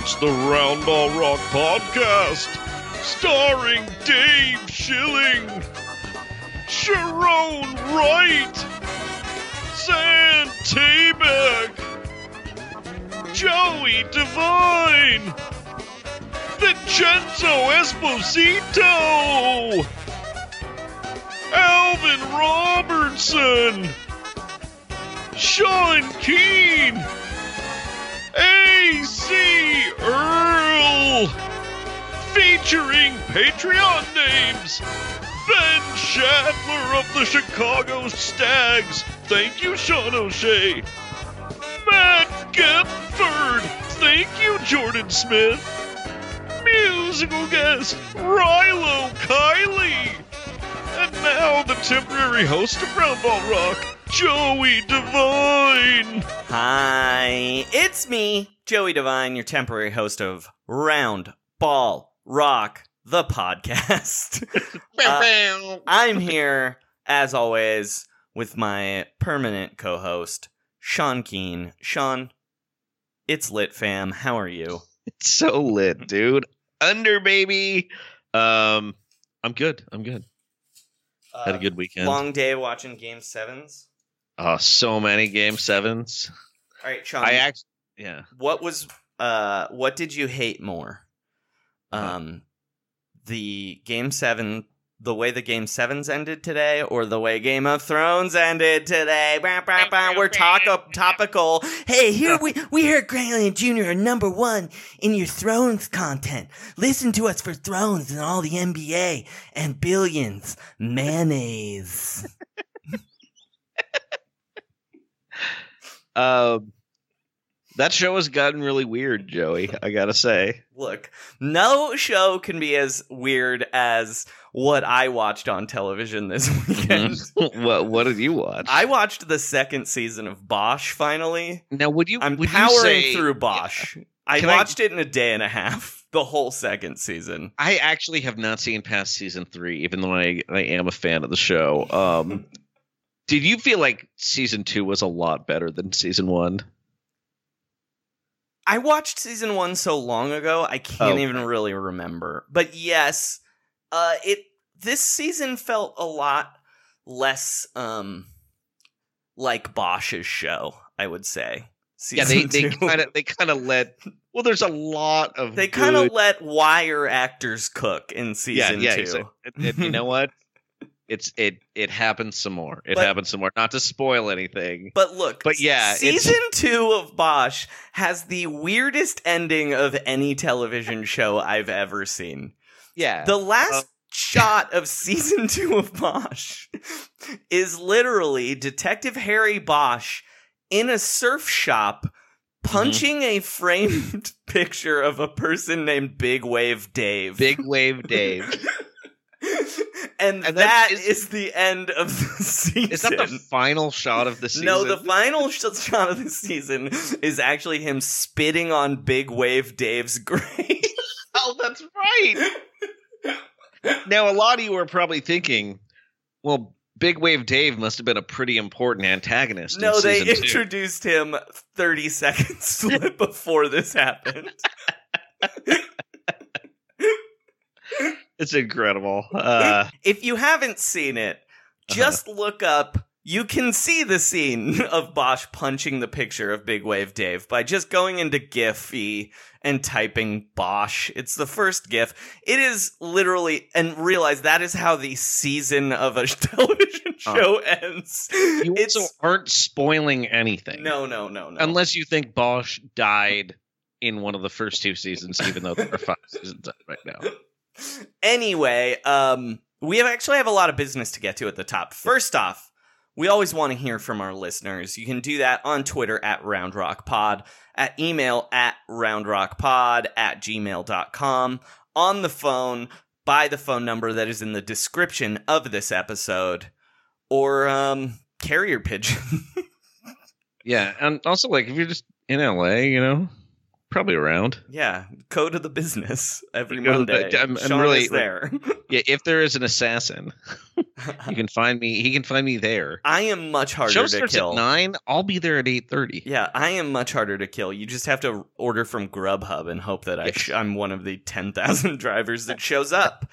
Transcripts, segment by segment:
It's the Roundball Rock Podcast, starring Dave Schilling, Sharone Wright, Zan Tabak, Joey Devine, Vincenzo Esposito, Alvin Robertson, Sean Keane, Acie Earl, featuring Patreon names. Ben Shatler of the Chicago Stags. Thank you, Sean O'Shea. Matt Gepford. Thank you, Jordan Smith. Musical guest, Rilo Kiley. And now the temporary host of Roundball Rock, Joey Devine. Hi, it's me, Joey Devine, your temporary host of Round Ball Rock, the podcast. Uh, I'm here, as always, with my permanent co host, Sean Keane. Sean, it's lit, fam. How are you? It's so lit, dude. Under baby. Um, I'm good. I'm good. Had a good weekend. Uh, Long day watching game sevens. Oh, so many game sevens. All right, Sean. I actually, yeah. what was uh what did you hate more? Um the game 7 the way the game 7s ended today or the way game of thrones ended today? Bah, bah, bah, we're talk- topical. Hey here we we heard grant jr are number one in your thrones content. Listen to us for thrones and all the nba and billions. Mayonnaise Um, that show has gotten really weird, Joey. I gotta say. Look, no show can be as weird as what I watched on television this weekend. what What did you watch? I watched the second season of Bosch finally. now, would you? I'm would you powering say- through Bosch. I Can I- watched it in a day and a half, the whole second season. I actually have not seen past season three, even though I, I am a fan of the show. Um, did you feel like season two was a lot better than season one? I watched season one so long ago, I can't Oh. even really remember. But yes, uh, it this season felt a lot less um like Bosch's show. I would say. yeah, they they kind of they kind of let. Well, there's a lot of They kind of let wire actors cook in yeah season yeah. two. exactly. And- and you know what? It's it it happens some more. It But- happens some more. Not to spoil anything. But look, But yeah, season two of Bosch has the weirdest ending of any television show I've ever seen. yeah, The last shot of season two of Bosch is literally Detective Harry Bosch in a surf shop mm-hmm. punching a framed picture of a person named Big Wave Dave. Big Wave Dave. and, And that is, is- the end of the season. Is that the final shot of the season? No, the final sh- shot of the season is actually him spitting on Big Wave Dave's grave. Oh, that's right. now, a lot of you are probably thinking, well, Big Wave Dave must have been a pretty important antagonist. in no, they season two. introduced him 30 seconds before this happened. It's incredible. Uh, if you haven't seen it, Uh-huh. just look up. You can see the scene of Bosch punching the picture of Big Wave Dave by just going into Giphy and typing Bosch. It's the first GIF. It is literally, and realize that is how the season of a television show ends. you it's also aren't spoiling anything. no, no, no, no. Unless you think Bosch died in one of the first two seasons, even though there are five seasons out right now. Anyway, um, we have actually have a lot of business to get to at the top. First off, we always want to hear from our listeners. You can do that on Twitter at RoundRockPod, at email at RoundRockPod, at gmail.com, on the phone, by the phone number that is in the description of this episode, or um, carrier pigeon. Yeah, and also like if you're just in LA, you know, probably around. yeah, code of the business every Go to the- Monday. I'm- I'm really- is there. Yeah, if there is an assassin, you can find me. He can find me there. I am much harder Show to kill. at nine. I'll be there at eight thirty. Yeah, I am much harder to kill. You just have to order from Grubhub and hope that I sh- I'm one of the 10,000 drivers that shows up.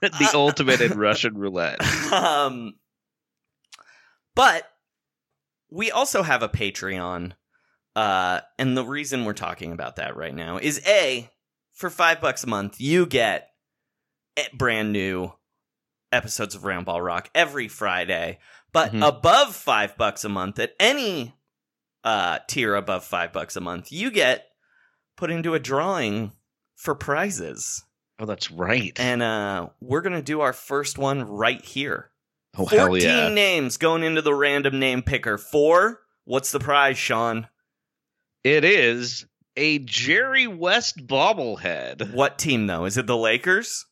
the ultimate in Russian roulette. um, but we also have a Patreon. Uh, and the reason we're talking about that right now is A, for five bucks a month, you get eh, brand new episodes of Roundball Rock every Friday. But Mhm. above five bucks a month, at any uh, tier above five bucks a month, you get put into a drawing for prizes. Oh, that's right. And uh, we're going to do our first one right here. oh hell 14 yeah! names going into the random name picker. Four. What's the prize, Sean? It is a Jerry West bobblehead. What team, though? Is it the Lakers?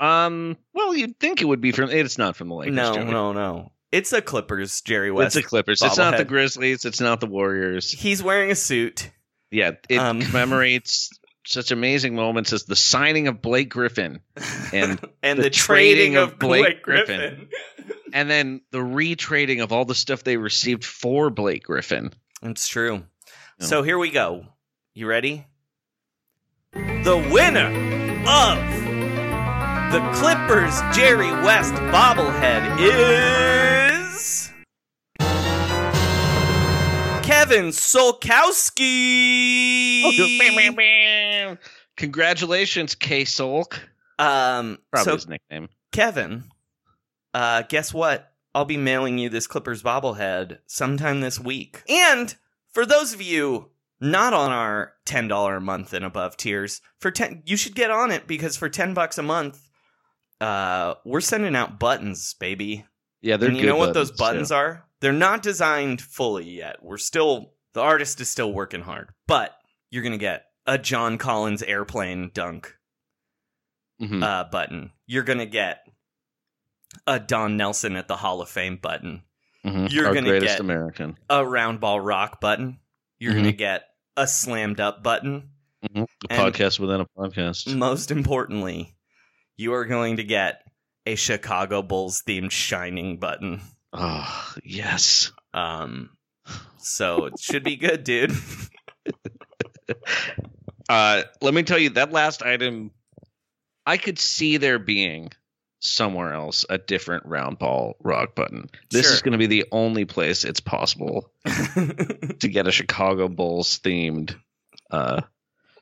Um, well, you'd think it would be from. It's not from the Lakers. no, Joey. no, no. It's a Clippers, Jerry West. It's the Clippers. It's not the. Grizzlies. It's not the Warriors. He's wearing a suit. Yeah, it Um. commemorates such amazing moments as the signing of Blake Griffin and and the the, trading, trading of of Blake Blake Griffin. Griffin. and then the retrading of all the stuff they received for Blake Griffin. it's true. Yeah. So here we go. You ready? The winner of the Clippers Jerry West bobblehead is Kevin Solkowski. Congratulations, K Solk. Um, Probably so his nickname. Kevin, uh, guess what? I'll be mailing you this Clippers bobblehead sometime this week. And for those of you not on our ten dollar a month and above tiers, for ten, you should get on it because for ten bucks a month, uh, we're sending out buttons, baby. Yeah, they're and you know what those buttons, buttons are? They're not designed fully yet. We're still the artist is still working hard, but you're gonna get a John Collins airplane dunk yeah. Mhm. uh, button. You're gonna get a Don Nelson at the Hall of Fame button, Mhm. you're Our gonna greatest get- American. a round ball rock button. You're Mhm. gonna get a slammed up button. Mhm. A podcast within a podcast. Most importantly, you are going to get a Chicago Bulls themed shining button. Oh, yes. Um, so it should be good, dude. Uh, let me tell you that last item, I could see there being somewhere else a different round ball rock button. This Sure. is going to be the only place it's possible to get a Chicago Bulls themed, uh,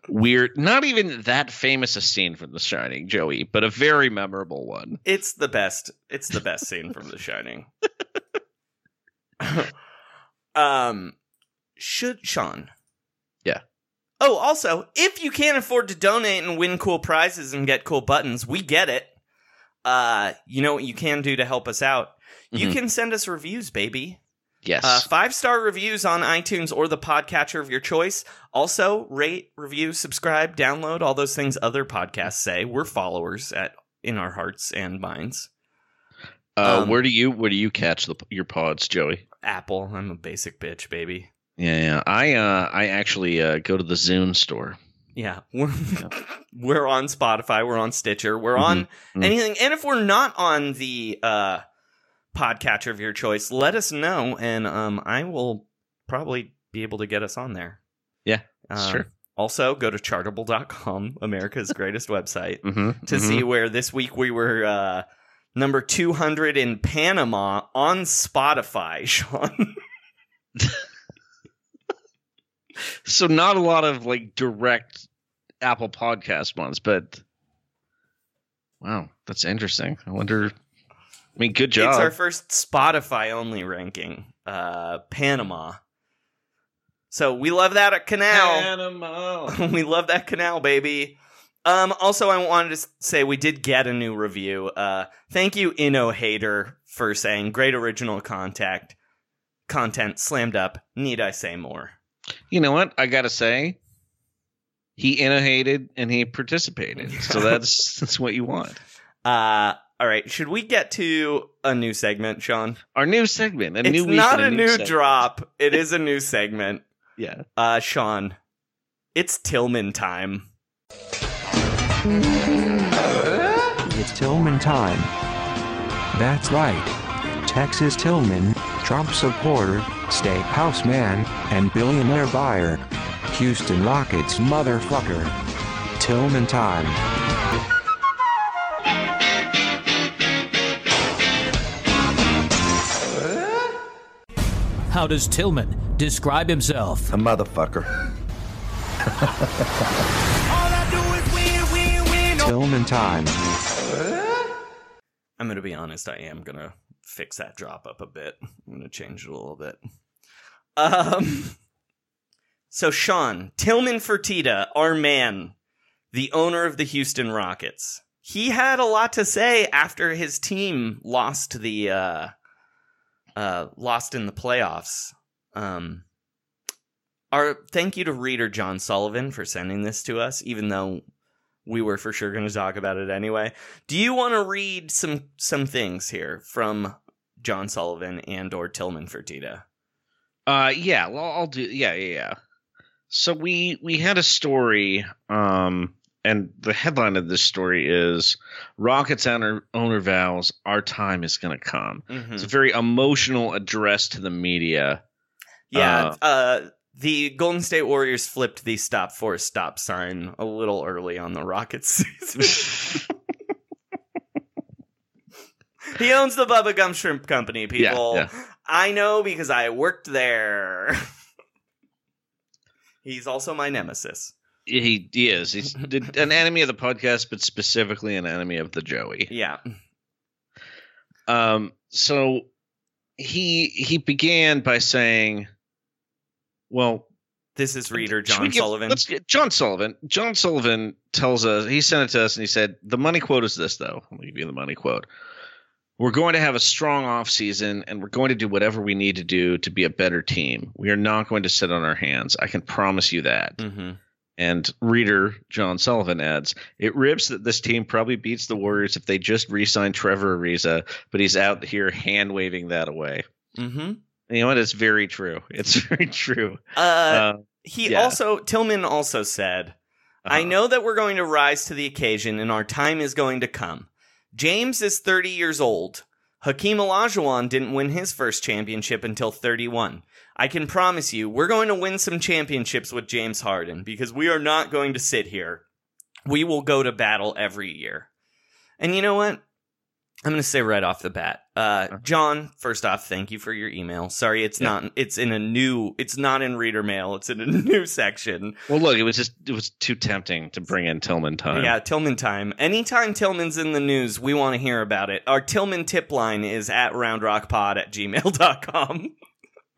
weird, not even that famous a scene from The Shining, Joey, but a very memorable one. It's the best. It's the best scene from The Shining. um, should Sean? Yeah. Oh, also, if you can't afford to donate and win cool prizes and get cool buttons, we get it. Uh, you know what you can do to help us out? You Mhm. can send us reviews, baby. Yes. Uh, five star reviews on iTunes or the podcatcher of your choice. Also, rate, review, subscribe, download all those things other podcasts say. We're followers at in our hearts and minds. uh, um, where do you where do you catch the, your pods, Joey? Apple, I'm a basic bitch, baby. Yeah, yeah. I uh I actually uh go to the Zune store. Yeah, we're we're on Spotify, we're on Stitcher, we're on mhm. anything. And if we're not on the uh, podcatcher of your choice, let us know, and um, I will probably be able to get us on there. Yeah, Um, sure. Also, go to chartable.com, America's greatest website, Mm-hmm, to see where this week we were uh, number 200 in Panama on Spotify, Sean. So not a lot of like direct Apple Podcast ones, but wow, that's interesting. I wonder. I mean, good job. It's our first Spotify only ranking, uh, Panama. So we love that at Canal. Panama. we love that canal, baby. Um, also, I wanted to say we did get a new review. Uh, thank you, Inno Hater, for saying great original contact content slammed up. Need I say more? You know what? I gotta say, he innovated and he participated. So that's that's what you want. Uh, all right. Should we get to a new segment, Sean? Our new segment, a it's new week not and a new segment. drop. It is a new segment. Yeah. Uh, Sean, it's Tillman time. It's Tillman time. That's right. Texas Tillman, Trump supporter, steakhouse man, and billionaire buyer. Houston Rockets motherfucker. Tillman time. How does Tillman describe himself? A motherfucker. Tillman time. I'm going to be honest, I am going to fix that drop up a bit. I'm going to change it a little bit. Um So Sean, Tillman Fertitta, our man, the owner of the Houston Rockets. He had a lot to say after his team lost the uh uh lost in the playoffs. Um our thank you to reader John Sullivan for sending this to us even though we were for sure going to talk about it anyway. Do you want to read some some things here from John Sullivan and or Tillman Fertitta? Uh, yeah. Well, I'll do. Yeah, yeah, yeah. So we we had a story, um, and the headline of this story is Rockets owner owner vows our time is going to come. Mhm. It's a very emotional address to the media. Yeah, Uh, uh, the Golden State Warriors flipped the stop for a stop sign a little early on the Rockets season. he owns the Bubba Gump Shrimp Company, people. Yeah, I know because I worked there. He's also my nemesis. He, he is. He's an enemy of the podcast, but specifically an enemy of the Joey. Yeah. Um, so he he began by saying, "Well, This is reader John give- Sullivan. Let's get John Sullivan. John Sullivan tells us he sent it to us and he said the money quote is this though. I'll give you the money quote. We're going to have a strong off season and we're going to do whatever we need to do to be a better team. We are not going to sit on our hands. I can promise you that. hmm And reader John Sullivan adds, it rips that this team probably beats the Warriors if they just re-sign Trevor Ariza, but he's out here hand waving that away. hmm You know what? It's very true. It's very true. Uh, Uh, he yeah. also Tillman also said, "I Uh-huh. know that we're going to rise to the occasion, and our time is going to come. James is 30 years old. Hakeem Olajuwon didn't win his first championship until 31. I can promise you, we're going to win some championships with James Harden because we are not going to sit here. We will go to battle every year. And you know what? I'm going to say right off the bat, uh, John. First off, thank you for your email. Sorry, it's Yeah. not. It's in a new. It's not in reader mail. It's in a new section. Well, look, it was just it was too tempting to bring in Tillman time. Yeah, Tillman time. Anytime Tillman's in the news, we want to hear about it. Our Tillman tip line is at roundrockpod at gmail.com.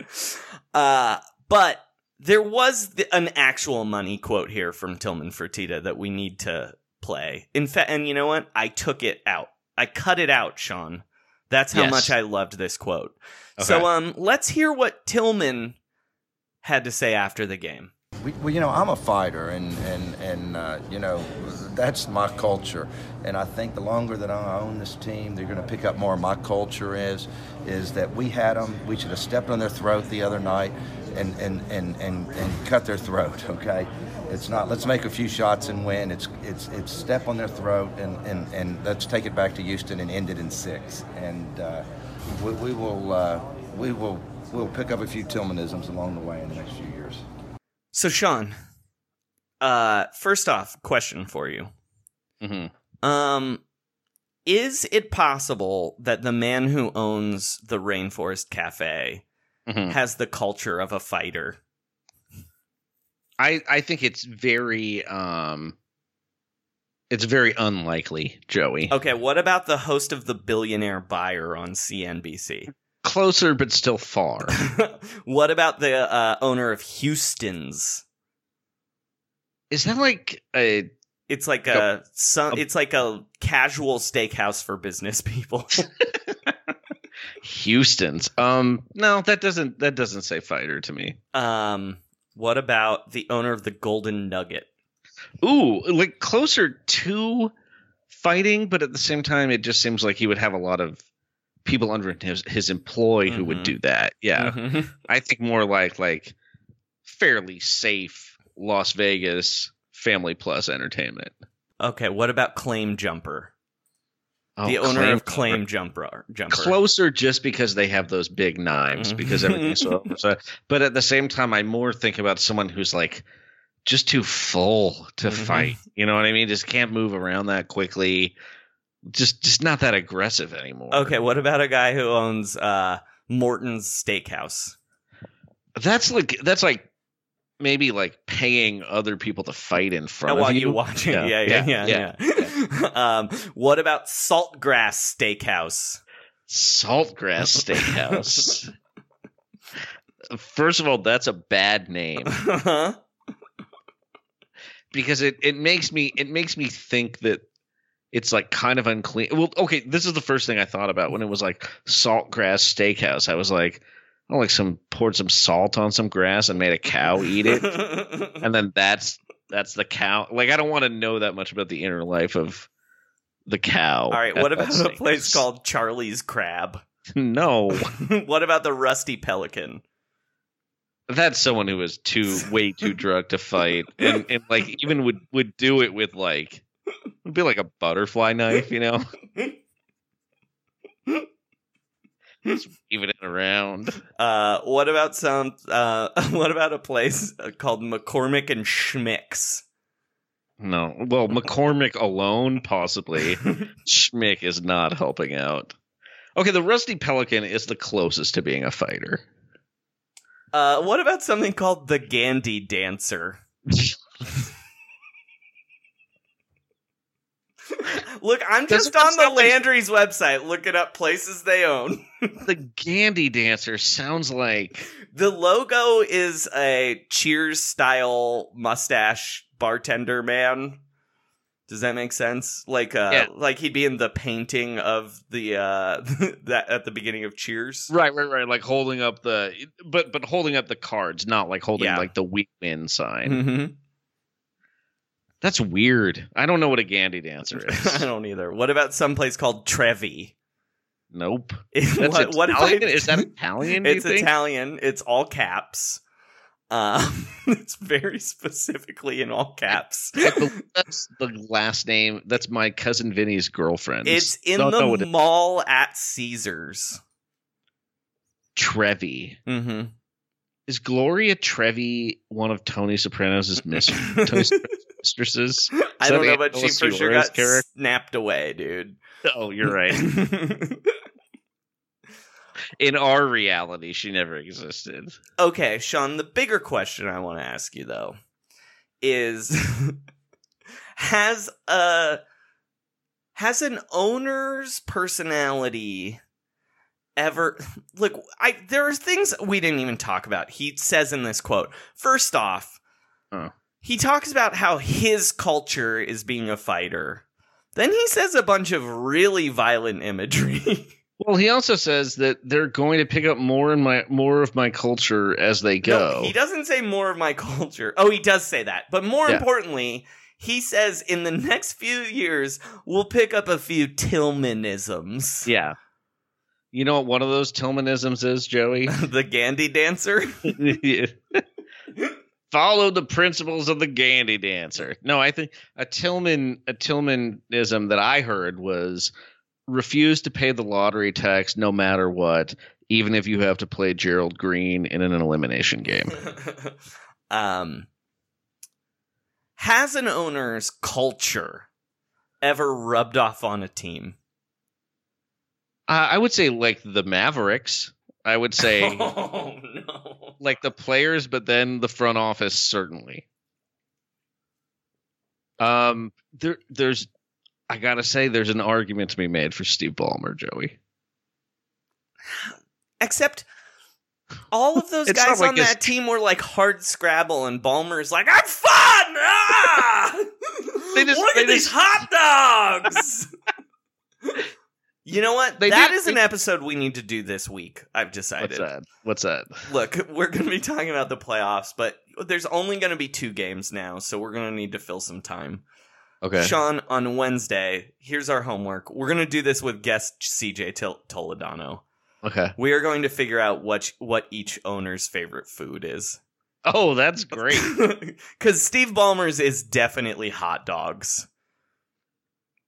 uh, but there was the, an actual money quote here from Tillman Fertitta that we need to play. In fact, and you know what? I took it out. I cut it out, Sean, That's how Yes. much I loved this quote. So, um, let's hear what Tillman had to say after the game. We, well, you know, I'm a fighter, and and and uh, you know, that's my culture. And I think the longer that I own this team, they're going to pick up more. of My culture is is that we had them. We should have stepped on their throat the other night, and and and and, and cut their throat. Okay, it's not. Let's make a few shots and win. It's it's it's step on their throat, and and and let's take it back to Houston and end it in six. And uh, we, we will uh, we will we'll pick up a few Tillmanisms along the way in the next few years. So, Sean, uh, first off, question for you. hmm Um, is it possible that the man who owns the Rainforest Cafe hmm has the culture of a fighter? I I think it's very um, it's very unlikely, Joey. Okay, what about the host of The Billionaire Buyer on CNBC? Closer, but still far. what about the uh, owner of Houston's? Is that like a It's like Go- a some. a- It's like a casual steakhouse for business people. Houston's? Um, no, that doesn't that doesn't say fighter to me. um, what about the owner of the Golden Nugget? Ooh, like closer to fighting, but at the same time, it just seems like he would have a lot of people under his his employ who Mhm. would do that. Yeah, Mhm. I think more like like fairly safe Las Vegas family plus entertainment. Okay, what about Claim Jumper? Oh, the owner Claim of Claim Jumper. Jumper. closer just because they have those big knives because everything's so, so but at the same time i more think about someone who's like just too full to Mhm. fight you know what i mean just can't move around that quickly just just not that aggressive anymore Okay, what about a guy who owns uh, Morton's Steakhouse? that's like that's like maybe like paying other people to fight in front while of you While you watch it, yeah, yeah, yeah, yeah. um, what about Saltgrass Steakhouse? saltgrass steakhouse first of all that's a bad name Huh? because it it makes me it makes me think that it's like kind of unclean. Well, okay, this is the first thing I thought about when it was like saltgrass steakhouse. I was like, oh, like some poured some salt on some grass and made a cow eat it, and then that's that's the cow. Like I don't want to know that much about the inner life of the cow. All right, what about a place called Charlie's Crab? No, what about the Rusty Pelican? that's someone who is too way too drunk to fight, and and like even would would do it with like it'd be like a butterfly knife, you know. Just even it around. Uh, what about some? Uh, what about a place uh, called McCormick and Schmick's? No, well, McCormick alone possibly. Schmick is not helping out. Okay, the Rusty Pelican is the closest to being a fighter. Uh, what about something called the Gandy Dancer? Look, I'm just on the sound like- Landry's website looking up places they own. the Gandy Dancer sounds like The logo is a Cheers style mustache bartender man. Does that make sense? Like uh Yeah. like he'd be in the painting of the uh that at the beginning of Cheers. right, right, right. Like holding up the, but but holding up the cards, not like holding Yeah. like the we win sign. Mhm. That's weird. I don't know what a Gandy Dancer is. I don't either. What about some place called Trevi? nope. What, what I- Italian? Is that Italian? it's? Italian. It's all caps. Um, it's very specifically in all caps. That's the last name. That's my cousin Vinny's girlfriend. It's in Don't the it- mall at Caesars. Trevi. Mm-hmm. Is Gloria Trevi one of Tony Soprano's mis- Tony Soprano's mistresses? I don't know, the but she Alice for sure got character? snapped away, dude. Oh, you're right. In our reality, she never existed. okay, Sean, the bigger question I want to ask you though is has a has an owner's personality ever look I there are things we didn't even talk about. He says in this quote. First off, Oh. He talks about how his culture is being a fighter. Then he says a bunch of really violent imagery. Well, he also says that they're going to pick up more in my more of my culture as they go. No, he doesn't say more of my culture. Oh, he does say that. But more Yeah. importantly, he says in the next few years, we'll pick up a few Tillmanisms. Yeah. You know what one of those Tillmanisms is, Joey? the Gandy dancer. Follow the principles of the Gandy dancer. No, I think a Tillman a Tillmanism that I heard was refuse to pay the lottery tax no matter what, even if you have to play Gerald Green in an elimination game. um, has an owner's culture ever rubbed off on a team? Uh, I would say like the Mavericks. I would say oh no. Like the players, but then the front office certainly. Um, there, there's, I gotta say, there's an argument to be made for Steve Ballmer, Joey. Except all of those guys like on that team were like hard Scrabble, and Ballmer's like, "I'm fun." Ah! They just- Look they at these just- hot dogs. you know what? They That did- is an episode we need to do this week. I've decided. What's that? What's that? Look, we're going to be talking about the playoffs, but there's only going to be two games now, so we're going to need to fill some time. Okay. Sean, on Wednesday, here's our homework. We're going to do this with guest CJ Tol- Toledano. Okay. We are going to figure out what what each owner's favorite food is. Oh, that's great. Because Steve Ballmer's is definitely hot dogs.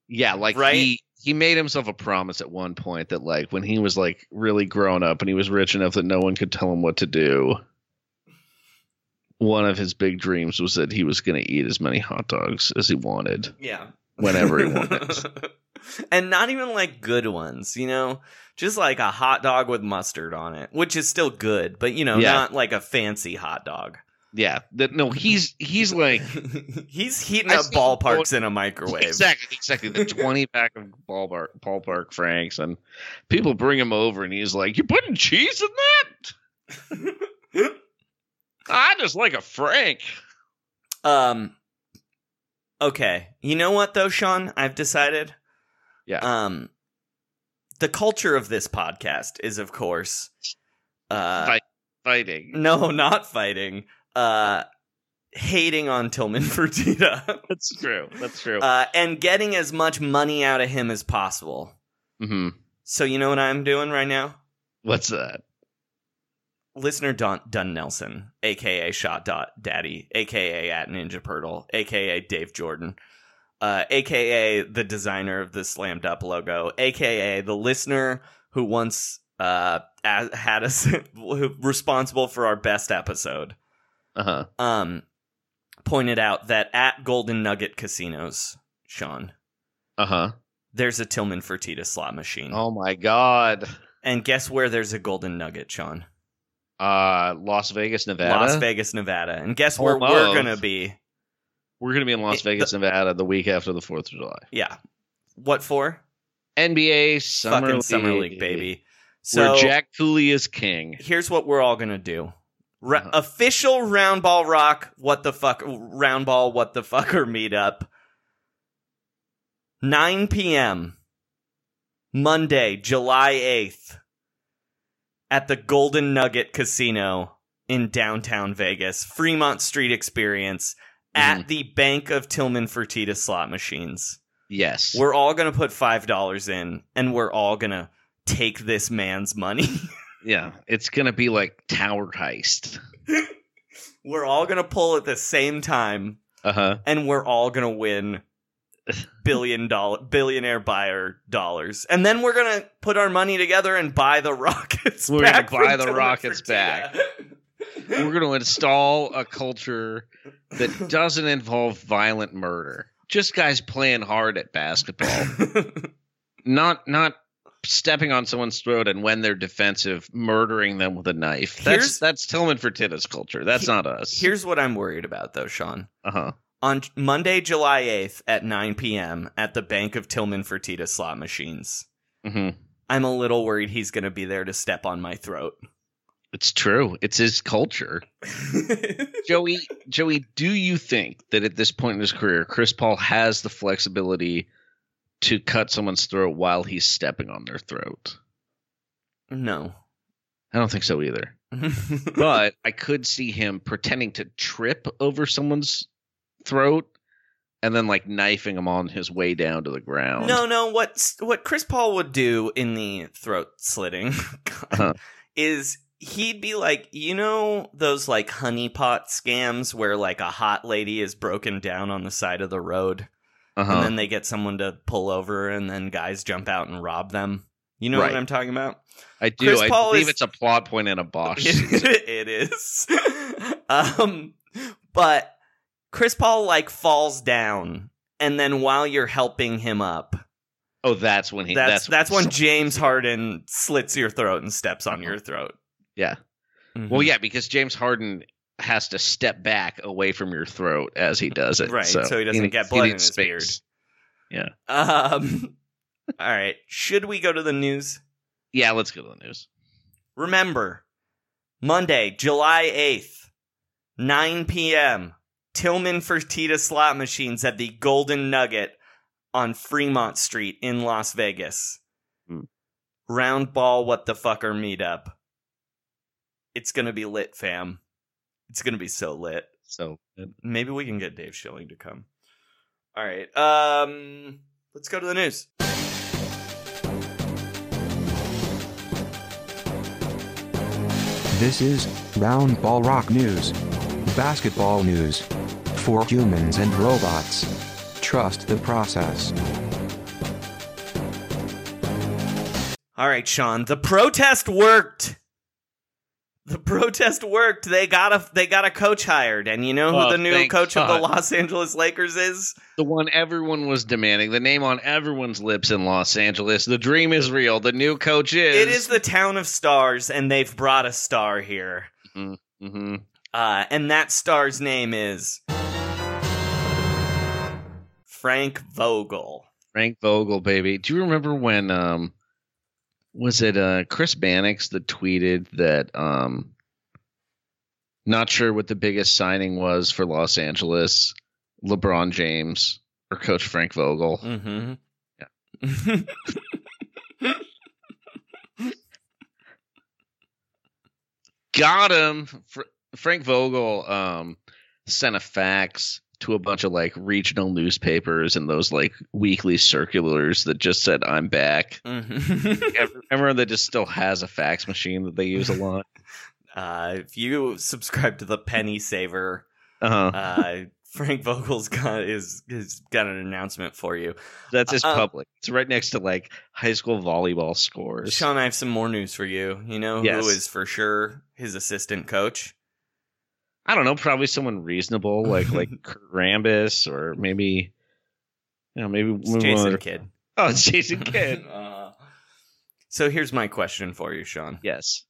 Yeah, like Right? he he made himself a promise at one point that like when he was like really grown up and he was rich enough that no one could tell him what to do. One of his big dreams was that he was going to eat as many hot dogs as he wanted Yeah. whenever he wanted. and not even like good ones, you know? Just like a hot dog with mustard on it, which is still good, but you know, Yeah. not like a fancy hot dog. Yeah, that no, he's he's like He's heating I up ballparks in a microwave. exactly exactly the twenty pack of ballpark ballpark franks, and people bring him over, and he's like, "You putting cheese in that?" I just like a frank. Um. Okay, you know what though, Sean? I've decided. Yeah. Um. The culture of this podcast is, of course, uh, Fight, fighting. no, not fighting. Uh, hating on Tillman Fertitta. That's true. That's true. uh, and getting as much money out of him as possible. hmm So you know what I'm doing right now? What's that? Listener Don, Dun Nelson, aka Shot Dot Daddy, aka at Ninja Purtle, aka Dave Jordan, uh, aka the designer of the Slammed Up logo, aka the listener who once uh, had us responsible for our best episode, Uh huh. um, pointed out that at Golden Nugget Casinos, Sean, Uh huh. there's a Tillman Fertitta slot machine. Oh my God. And guess where there's a Golden Nugget, Sean? Uh, Las Vegas, Nevada. Las Vegas, Nevada. And guess where we're going to be? We're gonna be in Las Vegas, Nevada, the week after the Fourth of July. Yeah. What for? NBA Summer Fucking League, Summer League, baby. Where So Jack Cooley is king. here's what we're all going to do. Ra- Uh-huh. Official round ball rock, what the fuck, round ball, what the fucker meetup. 9 p.m. Monday, July 8th at the Golden Nugget Casino in downtown Vegas. Fremont Street experience Mm-hmm. at the Bank of Tillman Fertitta slot machines. Yes. We're all going to put $5 in and we're all going to take this man's money. yeah. It's gonna be like Tower Heist. we're all going to pull at the same time Uh huh. and we're all going to win billion dollar billionaire buyer dollars. And then we're going to put our money together and buy the rockets We're gonna buy the rockets back. We're gonna install a culture that doesn't involve violent murder. Just guys playing hard at basketball. not not stepping on someone's throat and when they're defensive, murdering them with a knife. That's Here's- that's Tillman Fertitta's culture. That's not us. Here's what I'm worried about though, Sean. uh huh. On Monday, July 8th at 9 p.m. at the Bank of Tillman Fertitta slot machines, hmm I'm a little worried he's going to be there to step on my throat. It's true. It's his culture. Joey, Joey, do you think that at this point in his career, Chris Paul has the flexibility to cut someone's throat while he's stepping on their throat? No. I don't think so either. but I could see him pretending to trip over someone's throat and then like knifing him on his way down to the ground. No, no. What what Chris Paul would do in the throat slitting Uh-huh. is he'd be like, you know, those like honeypot scams where like a hot lady is broken down on the side of the road, Uh-huh. and then they get someone to pull over, and then guys jump out and rob them. You know Right. what I'm talking about? I do. Chris I Paul believe is- it's a plot point in a Bosch. it is. um, but Chris Paul like falls down, and then while you're helping him up, oh, that's when he. that's That's that's, when James Harden slits your throat and steps on your throat. Yeah. Mhm. Well, yeah, because James Harden has to step back away from your throat as he does it, Right, so he doesn't needs- get blood in his beard. Yeah. Um. all right. Should we go to the news? Yeah. Let's go to the news. Remember, Monday, July 8th, 9 p.m., Tillman Fertitta slot machines at the Golden Nugget on Fremont Street in Las Vegas. Hmm. Round ball, what the fucker meetup. It's gonna be lit, fam. It's gonna be so lit. So Maybe we can get Dave Schilling to come. All right. Um, let's go to the news. This is Round Ball Rock News. Basketball news. For humans and robots. Trust the process. All right, Sean. The protest worked. The protest worked. They got a they got a coach hired, and you know who Oh, the new coach of the Los Angeles Lakers is? The one everyone was demanding, the name on everyone's lips in Los Angeles. The dream is real. The new coach is. It is the town of stars, and they've brought a star here. hmm Uh, and that star's name is Frank Vogel. Frank Vogel, baby. Do you remember when um was it uh Chris Mannix that tweeted that um not sure what the biggest signing was for Los Angeles, LeBron James or Coach Frank Vogel? Mm-hmm. Got him. Fr- Frank Vogel um sent a fax to a bunch of like regional newspapers and those like weekly circulars that just said I'm back. mm-hmm. Everyone that just still has a fax machine that they use a lot. uh, if you subscribe to the Penny Saver, Uh-huh. uh, Frank Vogel's got is is got an announcement for you. That's his uh, public. It's right next to like high school volleyball scores. Sean, I have some more news for you. You know Yes. who is for sure his assistant coach? I don't know, probably someone reasonable like like Kurt Rambis or maybe you know maybe It's Jason other- Kidd. Oh, it's Jason Kidd. Uh, so here's my question for you, Sean. yes.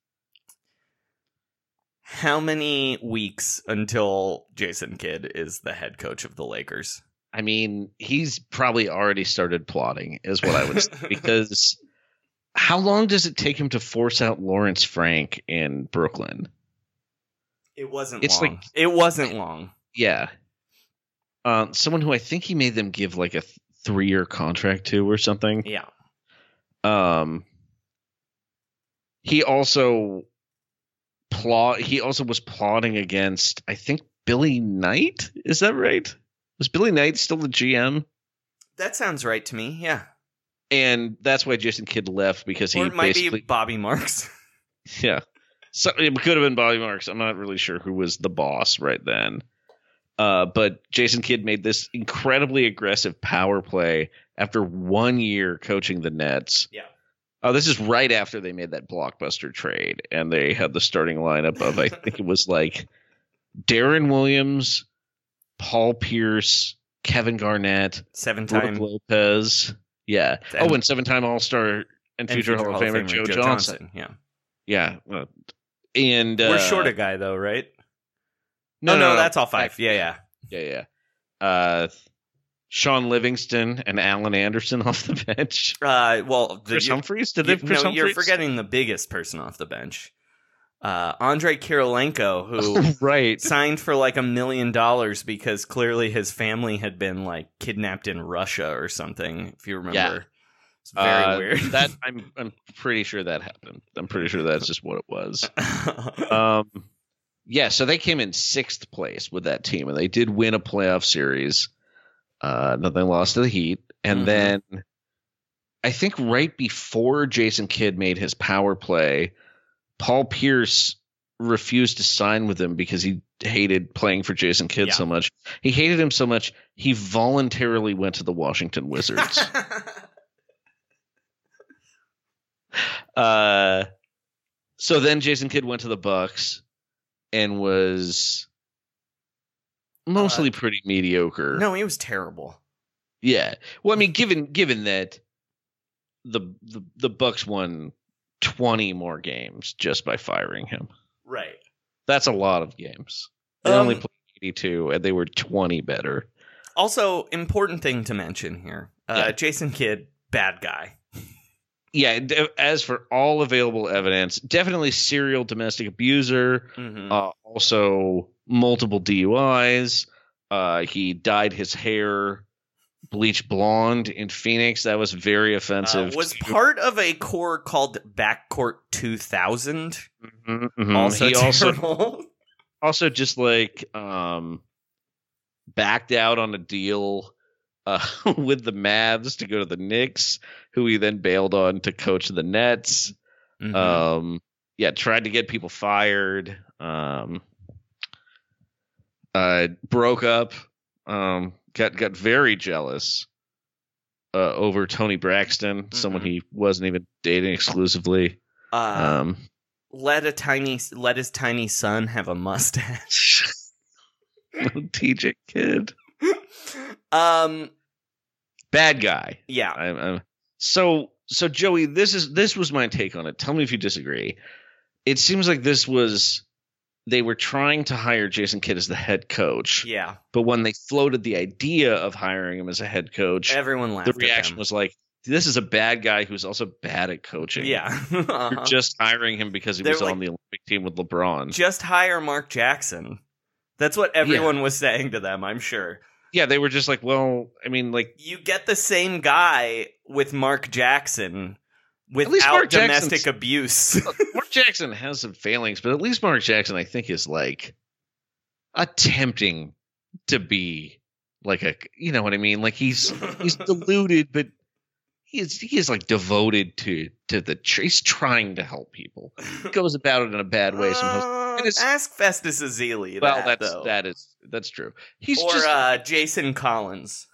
How many weeks until Jason Kidd is the head coach of the Lakers? I mean, he's probably already started plotting, is what I would say. because how long does it take him to force out Lawrence Frank in Brooklyn? It wasn't It's long. like- it wasn't long. Yeah. Um, someone who I think he made them give like a th- three year contract to or something. Yeah. Um, he also plot. He also was plotting against. I think Billy Knight. Is that right? Was Billy Knight still the GM? That sounds right to me. Yeah. And that's why Jason Kidd left because he or it might basically be Bobby Marks. yeah. So it could have been Bobby Marks. I'm not really sure who was the boss right then. Uh, but Jason Kidd made this incredibly aggressive power play after one year coaching the Nets. Yeah. Oh, this is right after they made that blockbuster trade, and they had the starting lineup of I think it was like Deron Williams, Paul Pierce, Kevin Garnett, Seven Brook time Lopez. Yeah. And- oh, and seven-time All-Star and future, Hall of Famer, Joe, Johnson. Yeah. Yeah. well, and We're uh, short a guy though, right? No, oh, no, no, no. that's all five. Yeah, yeah. Yeah, yeah. Uh, Shaun Livingston and Alan Anderson off the bench. Uh, well, the, Kris Humphries? Did they you, no, you're forgetting the biggest person off the bench. Uh, Andrei Kirilenko, who Oh, right. signed for like a million dollars because clearly his family had been like kidnapped in Russia or something, if you remember. It's very Uh, weird. that I'm I'm pretty sure that happened. I'm pretty sure that's just what it was. Um, yeah, so they came in sixth place with that team, and they did win a playoff series. Uh, then they lost to the Heat, and Mhm. then I think right before Jason Kidd made his power play, Paul Pierce refused to sign with him because he hated playing for Jason Kidd Yeah. so much. He hated him so much he voluntarily went to the Washington Wizards. Uh, so then Jason Kidd went to the Bucks and was mostly pretty mediocre. no, he was terrible. Yeah. Well, I mean, given given that the the, the Bucks won twenty more games just by firing him, Right. that's a lot of games. They Um, only played eighty two, and they were twenty better. Also, important thing to mention here: uh, Yeah. Jason Kidd, bad guy. Yeah. As for all available evidence, definitely serial domestic abuser. Mhm. uh, also multiple DUIs. Uh, he dyed his hair bleach blonde in Phoenix. That was very Uh, offensive. was to- part of a core called Backcourt 2000. Mhm, mhm. Also he also also just like um backed out on a deal uh, with the Mavs to go to the Knicks, who he then bailed on to coach the Nets. Mhm. Um, yeah, tried to get people fired. Um, uh, broke up. Um, got got very jealous uh, over Toni Braxton, someone Mhm. he wasn't even dating exclusively. uh, Um, let a tiny, let his tiny son have a mustache. TJ Kidd, um, bad guy. yeah. I'm, I'm, so so Joey, this is this was my take on it. Tell me if you disagree. It seems like this was they were trying to hire Jason Kidd as the head coach, Yeah. but when they floated the idea of hiring him as a head coach, Everyone laughed the reaction was like, "This is a bad guy who's also bad at coaching." yeah. You're Uh-huh. just hiring him because he They're was like- on the Olympic team with LeBron. Just hire Mark Jackson. That's what everyone was saying to them, I'm sure. Yeah, they were just like, "Well, I mean, like, You get the same guy with Mark Jackson without domestic Jackson's- abuse. Mark Jackson has some failings, but at least Mark Jackson, I think, is like attempting to be like a, you know what I mean? Like he's he's deluded, but he is he is like devoted to to the. He's trying to help people. He goes about it in a bad way. Sometimes. Uh, it's- ask Festus Ezeli Well, that, that's though. that is that's true. He's or just uh, Jason Collins.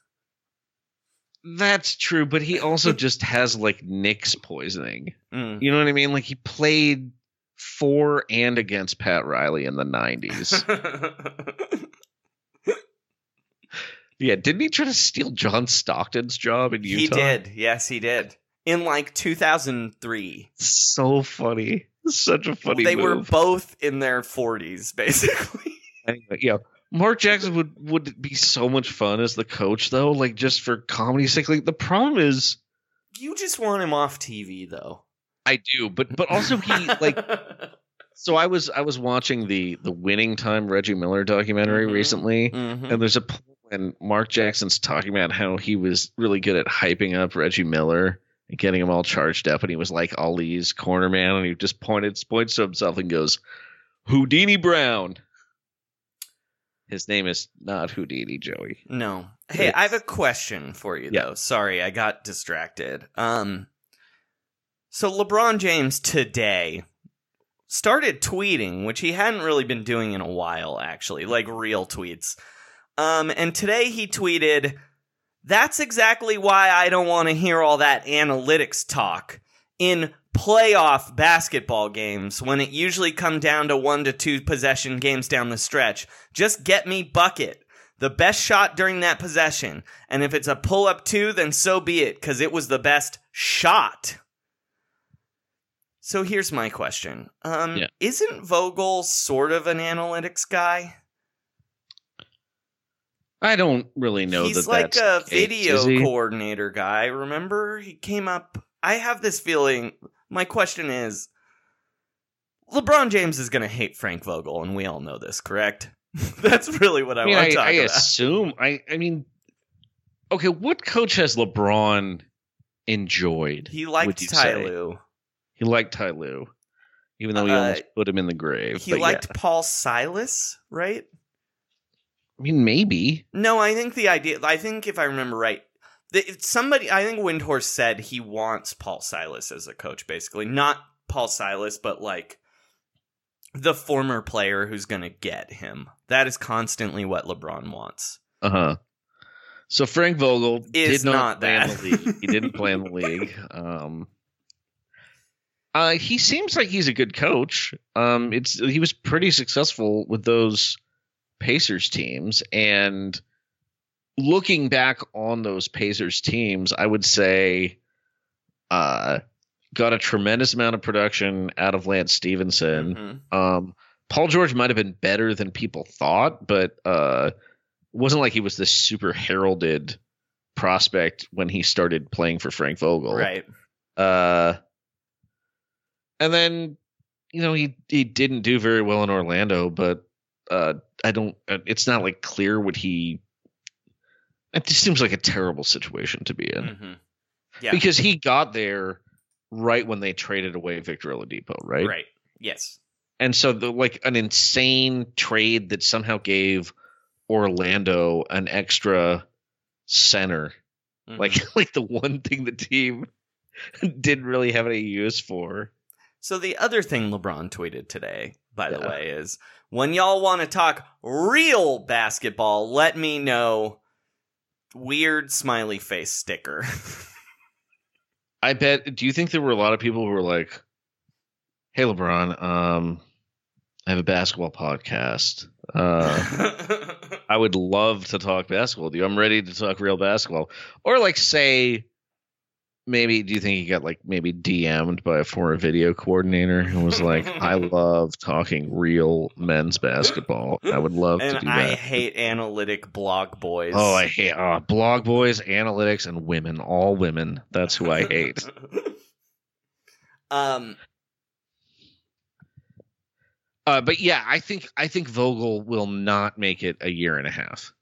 that's true, but he also just has like Knicks poisoning. Mm. You know what I mean? Like he played for and against Pat Riley in the nineties. Yeah, didn't he try to steal John Stockton's job in Utah? he did. Yes, he did. In like 2003. So funny. Such a funny they were both in their 40s, basically. Anyway, yeah. Mark Jackson would would be so much fun as the coach though, like just for comedy's sake. Like the problem is you just want him off TV, though. I do, but but also he like so I was I was watching the the winning time Reggie Miller documentary Mhm. recently Mhm. and there's a point when Mark Jackson's talking about how he was really good at hyping up Reggie Miller and getting him all charged up, and he was like Ali's corner man, and he just pointed points to himself and goes, "Houdini Brown." His name is not Houdini, Joey. No. Hey, I have a question for you Yeah. though. Sorry, I got distracted. Um so LeBron James today started tweeting, which he hadn't really been doing in a while actually, like real tweets. Um and today he tweeted, "That's exactly why I don't want to hear all that analytics talk in playoff basketball games when it usually come down to 1 to 2 possession games down the stretch. Just get me bucket." the best shot during that possession. And if it's a pull up two, then so be it, because it was the best shot. So here's my question. Um, Yeah. Isn't Vogel sort of an analytics guy? I don't really know He's that like a case, video coordinator guy. Remember? He came up. I have this feeling. My question is LeBron James is going to hate Frank Vogel, and we all know this, correct? That's really what I, I mean, want I, to talk I about. assume. I I mean, okay, what coach has LeBron enjoyed. He liked Ty say? Lue. He liked Ty Lue, even though he Uh, almost put him in the grave. He liked yeah. Paul Silas, right? I mean, maybe. No, I think the idea. I think if I remember right, the, somebody. I think Windhorst said he wants Paul Silas as a coach. Basically, not Paul Silas, but like the former player who's going to get him. That is constantly what LeBron wants. Uh huh. So Frank Vogel Is did not, not play in that. the league. He didn't play in the league. Um, uh, he seems like he's a good coach. Um, it's he was pretty successful with those Pacers teams, and looking back on those Pacers teams, I would say, uh, got a tremendous amount of production out of Lance Stephenson. Mhm. Um, Paul George might have been better than people thought, but uh, it wasn't like he was this super heralded prospect when he started playing for Frank Vogel. Right. Uh, and then, you know, he he didn't do very well in Orlando, but uh, I don't. uh, It's not like clear what he. It just seems like a terrible situation to be in hmm Yeah. because he got there right when they traded away Victor Oladipo, right? right. Yes. and so the like an insane trade that somehow gave Orlando an extra center, Mhm. like like the one thing the team didn't really have any use for. So the other thing LeBron tweeted today, by the way, is when y'all want to talk real basketball, let me know. Weird smiley face sticker. I bet. Do you think there were a lot of people who were like, "Hey, LeBron, um, I have a basketball podcast. Uh, I would love to talk basketball with you. I'm ready to talk real basketball." Or like say, maybe do you think he got like maybe DM'd by a former video coordinator who was like, "I love talking real men's basketball. I would love to and do I that." hate analytic blog boys. Oh, I hate uh, blog boys, analytics, and women. All women. That's who I hate. um, Uh, but yeah, I think I think Vogel will not make it a year and a half.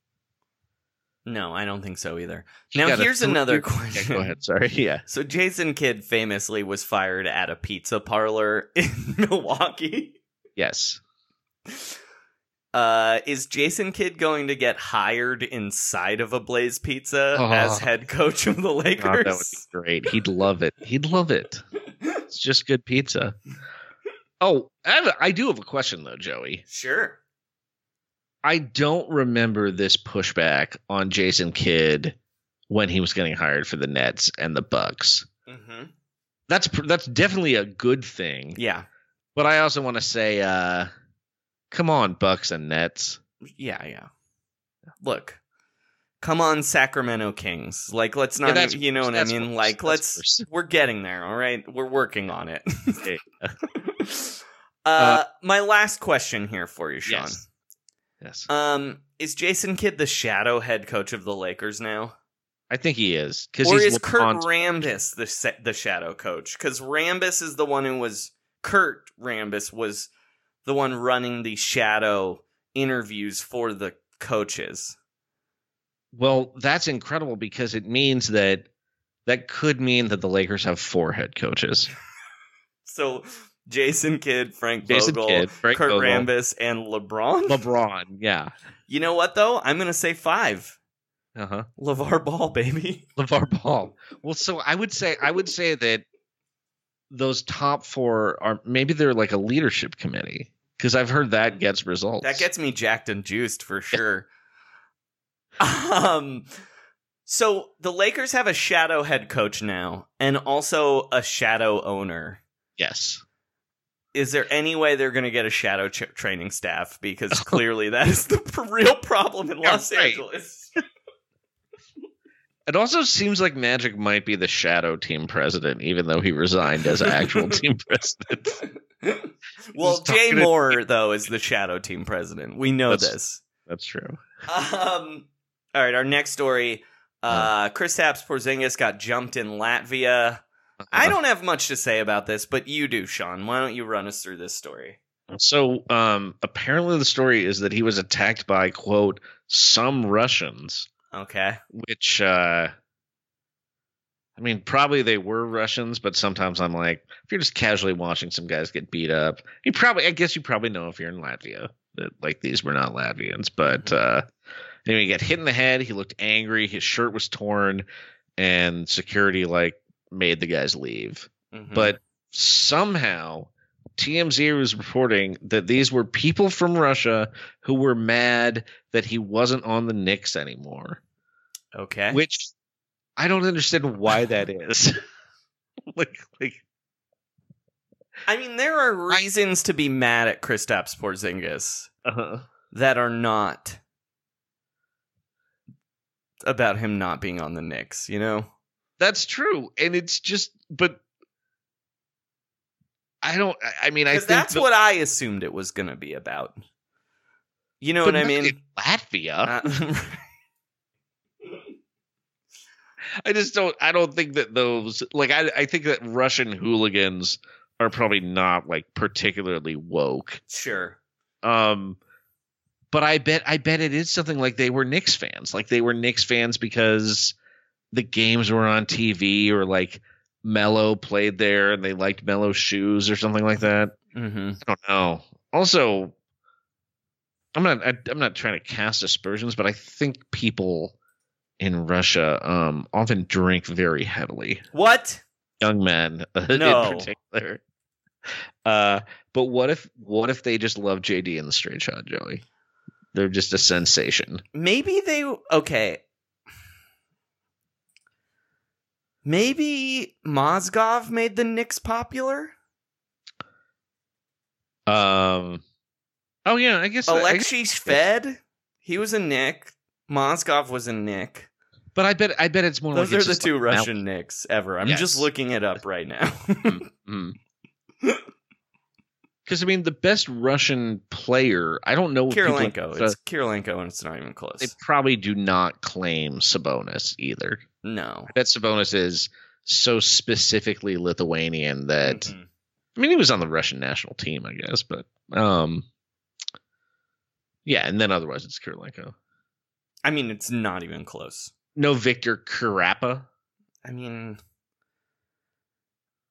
No, I don't think so either. He Now a here's another Yeah, question. go ahead. Sorry. Yeah. So Jason Kidd famously was fired at a pizza parlor in Milwaukee. Yes. Uh, is Jason Kidd going to get hired inside of a Blaze Pizza Oh. as head coach of the Lakers? God, that would be great. He'd love it. He'd love it. It's just good pizza. Oh, I, have a, I do have a question though, Joey. Sure. I don't remember this pushback on Jason Kidd when he was getting hired for the Nets and the Bucks. Mm-hmm. That's that's definitely a good thing. Yeah. But I also want to say, uh, come on, Bucks and Nets. Yeah, yeah. Look, come on, Sacramento Kings. Like, let's not. that's you know what I mean? worse. Like, let's. worse. We're getting there. All right, we're working on it. Okay. uh, my last question here for you, Sean. Yes. Yes. Um, is Jason Kidd the shadow head coach of the Lakers now? I think he is. Or he's is Kurt LeBron's- Rambis the the shadow coach? Because Rambis is the one who was Kurt Rambis was the one running the shadow interviews for the coaches. Well, that's incredible because it means that that could mean that the Lakers have four head coaches. So Jason Kidd, Frank Jason Vogel, Kidd, Frank Kurt Vogel. Rambis, and LeBron. LeBron, yeah. you know what though? I'm gonna say five. Uh huh. LeVar Ball, baby. LeVar Ball. Well, so I would say I would say that those top four are maybe they're like a leadership committee because I've heard that gets results. That gets me jacked and juiced for sure. um so the Lakers have a shadow head coach now and also a shadow owner. yes. Is there any way they're going to get a shadow ch- training staff because clearly that is the p- real problem in Los right. Angeles. It also seems like Magic might be the shadow team president, even though he resigned as actual team president. well, Just Jay talking to- Moore though is the shadow team president. We know That's- this. That's true. Um, all right, our next story. Uh, Chris Kristaps Porzingis got jumped in Latvia. I don't have much to say about this, but you do, Sean. Why don't you run us through this story? So um, apparently, the story is that he was attacked by quote some Russians, Okay. which uh, I mean, probably they were Russians, but sometimes I'm like, if you're just casually watching some guys get beat up, you probably, I guess you probably know if you're in Latvia that like these were not Latvians. But uh, anyway, he got hit in the head. He looked angry. His shirt was torn, and security like made the guys leave. Mhm. But somehow TMZ was reporting that these were people from Russia who were mad that he wasn't on the Knicks anymore. okay. Which I don't understand why that is. like, like I mean, there are reasons to be mad at Kristaps Porzingis uh, that are not about him not being on the Knicks. You know, that's true, and it's just, but I don't. I- mean, I think that's the- what I assumed it was going to be about. You know what I mean? Latvia. Uh, I just don't. I don't think that those like. I I think that Russian hooligans are probably not like particularly woke. sure. Um, but I bet I bet it is something like they were Knicks fans. Like they were Knicks fans because the games were on TV or like Mello played there and they liked Mello's shoes or something like that. hmm I don't know. Also, I'm not. I, I'm not trying to cast aspersions, but I think people in Russia um, often drink very heavily. What? Young men, No. in particular. Uh, but what if what if they just love JD and the straight shot, Joey? They're just a sensation. Maybe they okay. Maybe Mozgov made the Knicks popular. Um. Oh yeah, I guess. Alexei Shved, he was a Knick. Mozgov was a Knick. but I bet I bet it's more Those like are the two like Russian Knicks ever. I'm Yes. just looking it up right now. Because I mean, the best Russian player, I don't know. if people- Kirilenko. It's Kirilenko, and it's not even close. they probably do not claim Sabonis either. No. I bet Sabonis is so specifically Lithuanian that Mhm. I mean he was on the Russian national team, I guess, but um, yeah, and then otherwise it's Kirilenko. I mean, it's not even close. No Victor Khryapa. I mean,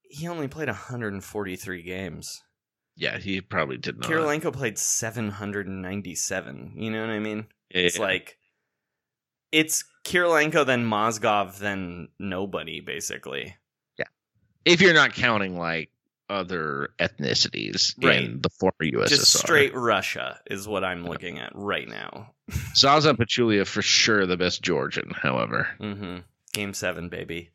he only played 143 games. Yeah, he probably did not. Kirilenko played 797. You know what I mean? It's like it's Kirilenko, then Mozgov, then nobody, basically. Yeah. If you're not counting like other ethnicities in Right. the former USSR. Just straight Russia is what I'm looking at right now. Zaza Pachulia for sure the best Georgian, however. hmm Game seven, baby.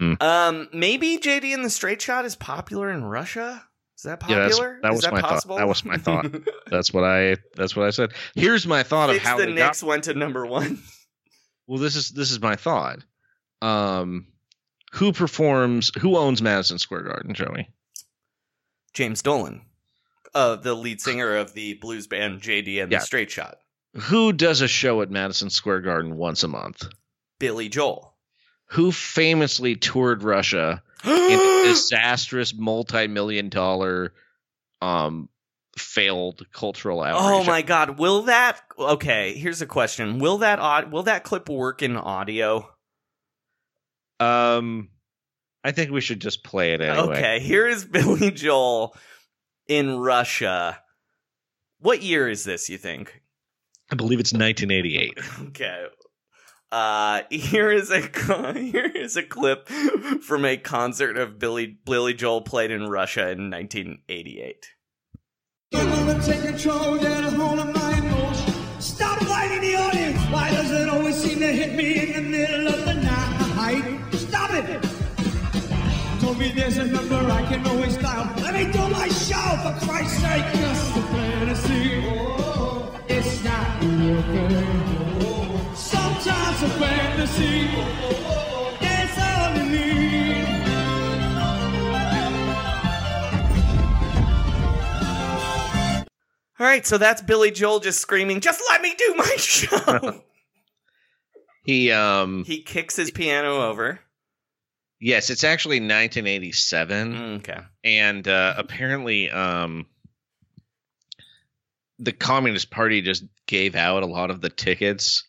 Mhm. Um, maybe JD in the straight shot is popular in Russia. Is that Yeah, popular? that is was that my thought. possible? That was my thought. That's what I that's what I said. Here's my thought of how the Knicks got went to number one. Well, this is this is my thought. Um who performs who owns Madison Square Garden, Joey? James Dolan, uh, the lead singer of the blues band JD and Yeah. the Straight Shot. Who does a show at Madison Square Garden once a month? Billy Joel. Who famously toured Russia in a disastrous multi-million dollar um failed cultural outreach? Oh my god, will that Okay, here's a question. Will that will that clip work in audio? Um I think we should just play it anyway. Okay, here is Billy Joel in Russia. What year is this, you think? I believe it's 1988. Okay. Uh here is a here is a clip from a concert of Billy Billy Joel played in Russia in 1988. Take control, get a hold of my emotions. Stop fighting the audience. Why does it always seem to hit me in the middle of the night? Stop it! Told me there's a number I can always dial. Let me do my show, for Christ's sake. Just a fantasy. Oh, it's not working. Sometimes a fantasy. All right, so that's Billy Joel just screaming, "Just let me do my show." He um he kicks his piano over. yes, it's actually 1987. Okay. and uh, apparently um the communist party just gave out a lot of the tickets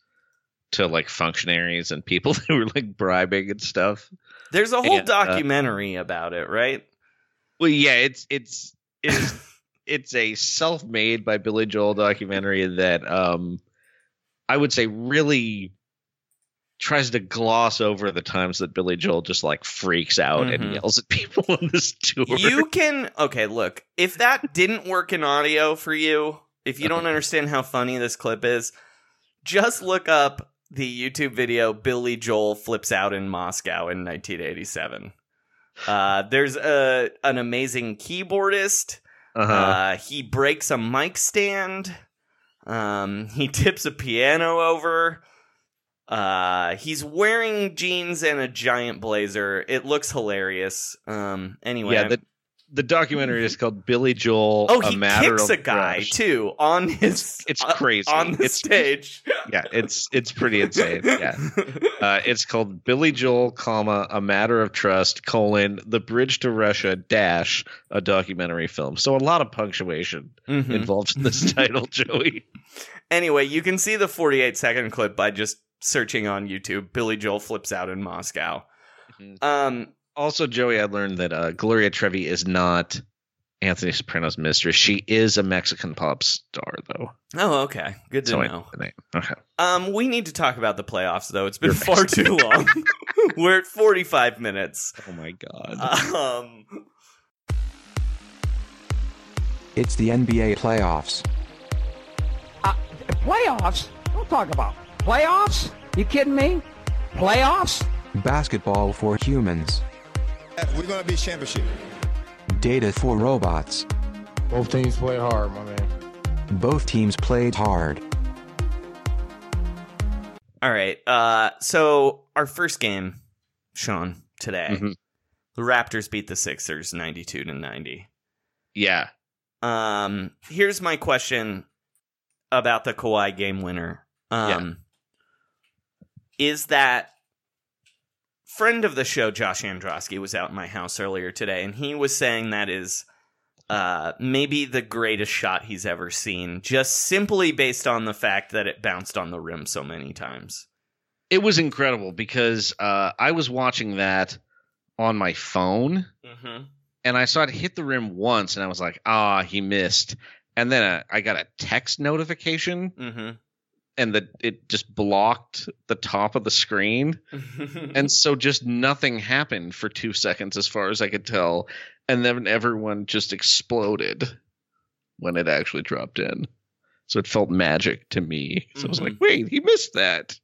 to like functionaries and people who were like bribing and stuff There's a whole And, uh, documentary about it, right? Well, yeah, it's it's it's it's a self-made by Billy Joel documentary that um I would say really tries to gloss over the times that Billy Joel just like freaks out Mhm. and yells at people on this tour. You can okay, look, if that didn't work in audio for you, if you don't understand how funny this clip is, just look up the YouTube video Billy Joel flips out in Moscow in 1987. Uh, there's a an amazing keyboardist. Uh-huh. Uh, he breaks a mic stand. Um, he tips a piano over. Uh, he's wearing jeans and a giant blazer. It looks hilarious. Um, anyway, yeah, the the documentary is called Billy Joel. Oh, a he matter kicks of a guy Crush. too on his. It's uh, crazy. on the It's- stage. Yeah, it's it's pretty insane. Yeah, uh, it's called Billy Joel, comma a matter of trust colon the bridge to Russia dash a documentary film. So a lot of punctuation Mhm. involved in this title, Joey. Anyway, you can see the 48 second clip by just searching on YouTube. Billy Joel flips out in Moscow. Mm-hmm. Um, Also, Joey, I learned that uh, Gloria Trevi is not Anthony Soprano's mistress. She is a Mexican pop star, though. oh, okay, good to So know. the. Okay. Um, we need to talk about the playoffs though. It's been You're far next. too long. We're at 45 minutes. Oh my god. Um, It's the NBA playoffs. Playoffs? Don't talk about playoffs. You kidding me? Playoffs? Basketball for humans. We're gonna be championship. Data for robots. Both teams play hard, my man. Both teams played hard. all right. Uh, so our first game, Sean, today, Mhm. the Raptors beat the Sixers 92 to 90. Yeah. Um, here's my question about the Kawhi game winner. Um, is that friend of the show, Josh Androsky, was out in my house earlier today, and he was saying that is uh, maybe the greatest shot he's ever seen, just simply based on the fact that it bounced on the rim so many times. It was incredible because uh, I was watching that on my phone Mm-hmm. and I saw it hit the rim once and I was like, ah, he missed. And then uh, I got a text notification Mm-hmm. And the, it just blocked the top of the screen. and so just nothing happened for two seconds as far as I could tell. And then everyone just exploded when it actually dropped in. So it felt magic to me. So I was like, wait, he missed that.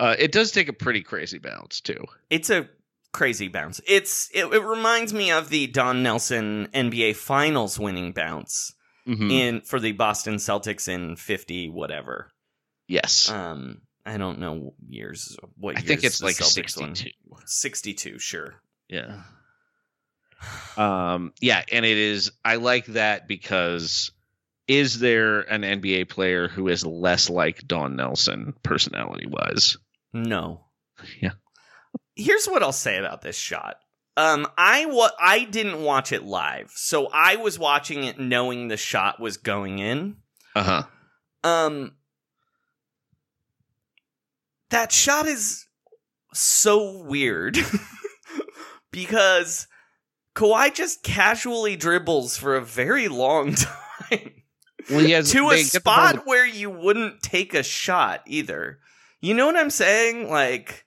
Uh, it does take a pretty crazy bounce too. It's a crazy bounce. It's it, it reminds me of the Don Nelson NBA Finals winning bounce Mhm. in for the Boston Celtics in fifty whatever. Yes. Um, I don't know years. What I years think it's like won. 62. Sixty-two, sure. Yeah. Um, yeah, and it is I like that because is there an NBA player who is less like Don Nelson personality wise? No. Yeah. Here's what I'll say about this shot. Um, I wa- I didn't watch it live, so I was watching it knowing the shot was going in. Uh-huh. Um, that shot is so weird because Kawhi just casually dribbles for a very long time Well, he has to a get the spot where you wouldn't take a shot either. You know what I'm saying? Like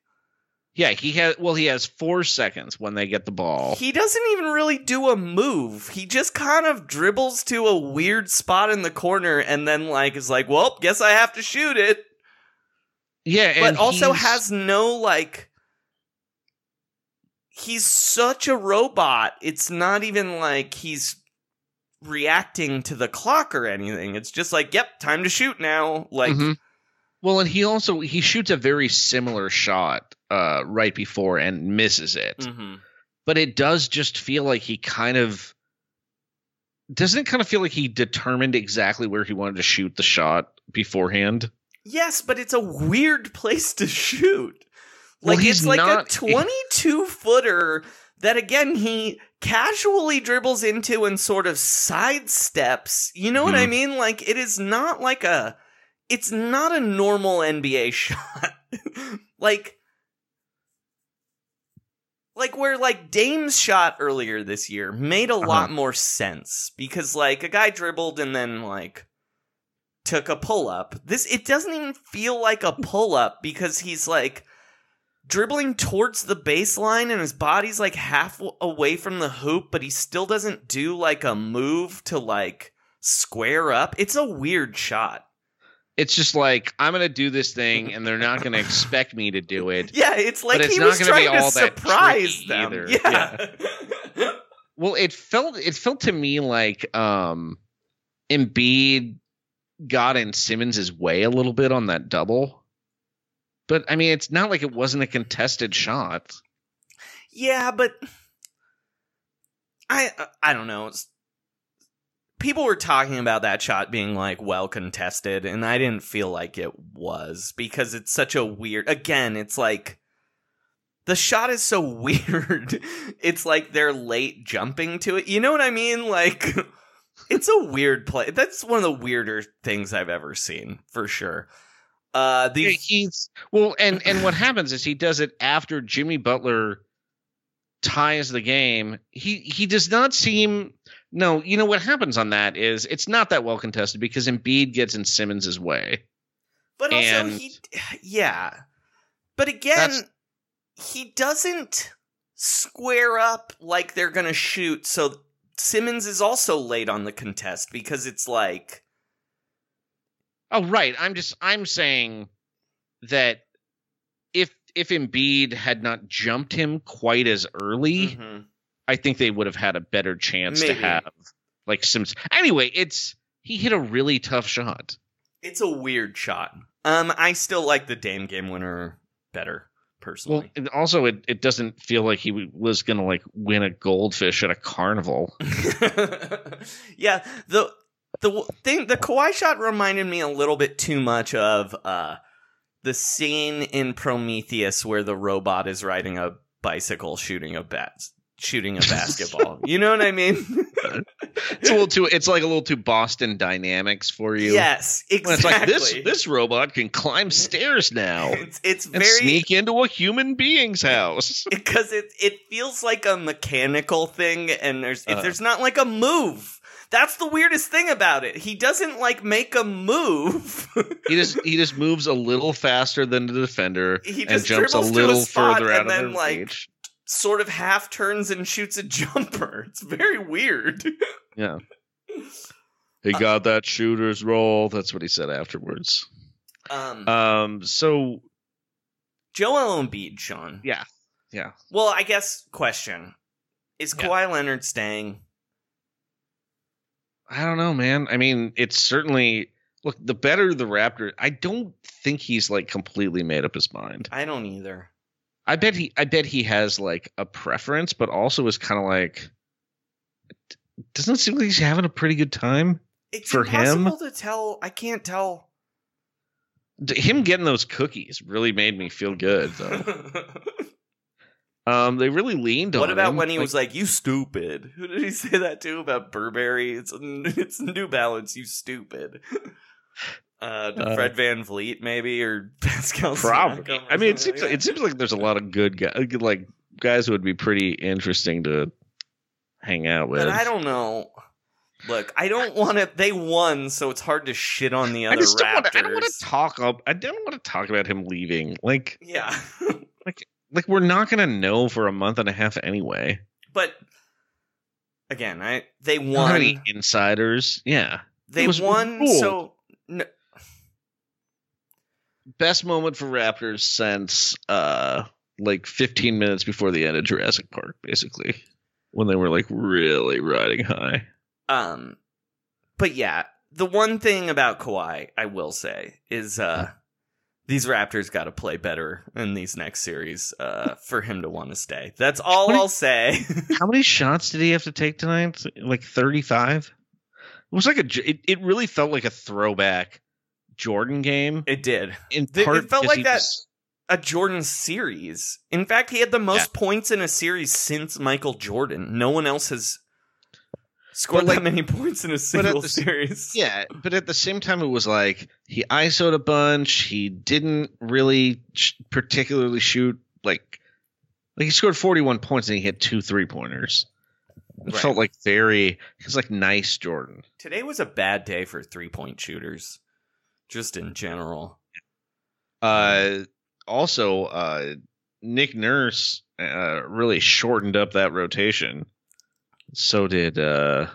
Yeah, he has well, he has four seconds when they get the ball. he doesn't even really do a move. He just kind of dribbles to a weird spot in the corner and then like is like, "Well, guess I have to shoot it." Yeah, but also he's- has no like he's such a robot. It's not even like he's reacting to the clock or anything. It's just like, "Yep, time to shoot now." Like Mhm. Well, and he also he shoots a very similar shot uh right before and misses it. mhm. But it does just feel like he kind of doesn't it kind of feel like he determined exactly where he wanted to shoot the shot beforehand? Yes, but it's a weird place to shoot. Like he's it's like not- a 22 footer that again he casually dribbles into and sort of sidesteps. You know what I Mhm. mean? Like it is not like a it's not a normal NBA shot. like like where like Dame's shot earlier this year made a Uh-huh. lot more sense because like a guy dribbled and then like took a pull up. This it doesn't even feel like a pull up because he's like dribbling towards the baseline and his body's like half away from the hoop, but he still doesn't do like a move to like square up. It's a weird shot. It's just like I'm gonna do this thing, and they're not gonna expect me to do it. Yeah, it's like it's he not was gonna be trying to all that surprise them. either. Yeah. Well, it felt it felt to me like um Embiid got in Simmons's way a little bit on that double. But I mean, it's not like it wasn't a contested shot. Yeah, but I I don't know. People were talking about that shot being like well contested, and I didn't feel like it was because it's such a weird. Again, it's like the shot is so weird. It's like they're late jumping to it. You know what I mean? Like it's a weird play. That's one of the weirder things I've ever seen for sure. Uh, Yeah, he's well, and and what happens is he does it after Jimmy Butler ties the game. He he does not seem. No, you know what happens on that is it's not that well contested because Embiid gets in Simmons's way. But also And- he yeah. But again, he doesn't square up like they're going to shoot. So Simmons is also late on the contest because it's like Oh, right. I'm just I'm saying that if if Embiid had not jumped him quite as early, mhm. I think they would have had a better chance Maybe. to have like Simmons. Anyway, it's he hit a really tough shot. it's a weird shot. Um I still like the Dame game winner better personally. and also it, it doesn't feel like he was gonna like win a goldfish at a carnival. yeah, the the thing the Kawhi shot reminded me a little bit too much of uh the scene in Prometheus where the robot is riding a bicycle shooting a bat shooting a basketball. you know what I mean? It's a little too. It's like a little too Boston Dynamics for you. yes, exactly. When it's like this. This robot can climb stairs now it's it's and very sneak into a human being's house. because it it feels like a mechanical thing and there's if Uh. there's not like a move. That's the weirdest thing about it. He doesn't like make a move. he just he just moves a little faster than the defender He and just jumps a dribbles to a little spot further out and of then, their like, reach. Sort of half turns and shoots a jumper. It's very weird. Yeah. He got that shooter's roll. That's what he said afterwards. Um, Um. So Joel Embiid, Sean. yeah, yeah. Well, I guess question is Yeah. Kawhi Leonard staying? I don't know, man. I mean, it's certainly look. The better the Raptor, I don't think he's like completely made up his mind. I don't either. I bet he. I bet he has like a preference, but also is kind of like. Doesn't it seem like he's having a pretty good time It's for him? impossible to tell. I can't tell. Him getting those cookies really made me feel good, though. um, they really leaned on. what about him. when he Like, was like, "You stupid"? Who did he say that to about Burberry? It's it's New Balance. You stupid. Uh, Uh, Fred VanVleet, maybe, or Pascal. Probably. I mean, it seems like it seems like there's a lot of good guys, like guys who would be pretty interesting to hang out with. But I don't know. Look, I don't want to. They won, so it's hard to shit on the I other just don't want Raptors. to. I don't want to talk up. I don't want to talk about him leaving. Like, Yeah, like like we're not gonna know for a month and a half anyway. but again, I they We any won. insiders. Yeah, They won. ruled. So no, best moment for Raptors since uh like 15 minutes before the end of Jurassic Park, basically, when they were like really riding high. um, but yeah, the one thing about Kawhi, I will say, is uh, these Raptors got to play better in these next series uh, for him to want to stay. That's all What- I'll say. How many shots did he have to take tonight? Like 35? It was like a. it, it really felt like a throwback Jordan game. it did. In Th- part it felt like that just- a Jordan series. In fact, he had the most points in a series since Michael Jordan. No one else has scored like- that many points in a single the series. Yeah, but at the same time, it was like he ISO'd a bunch. He didn't really sh- particularly shoot like Like he scored 41 points and he hit two three pointers. It Right. felt like very. It's like nice Jordan. Today was a bad day for three point shooters, just in general. Uh, also, uh, Nick Nurse uh, really shortened up that rotation. So did uh,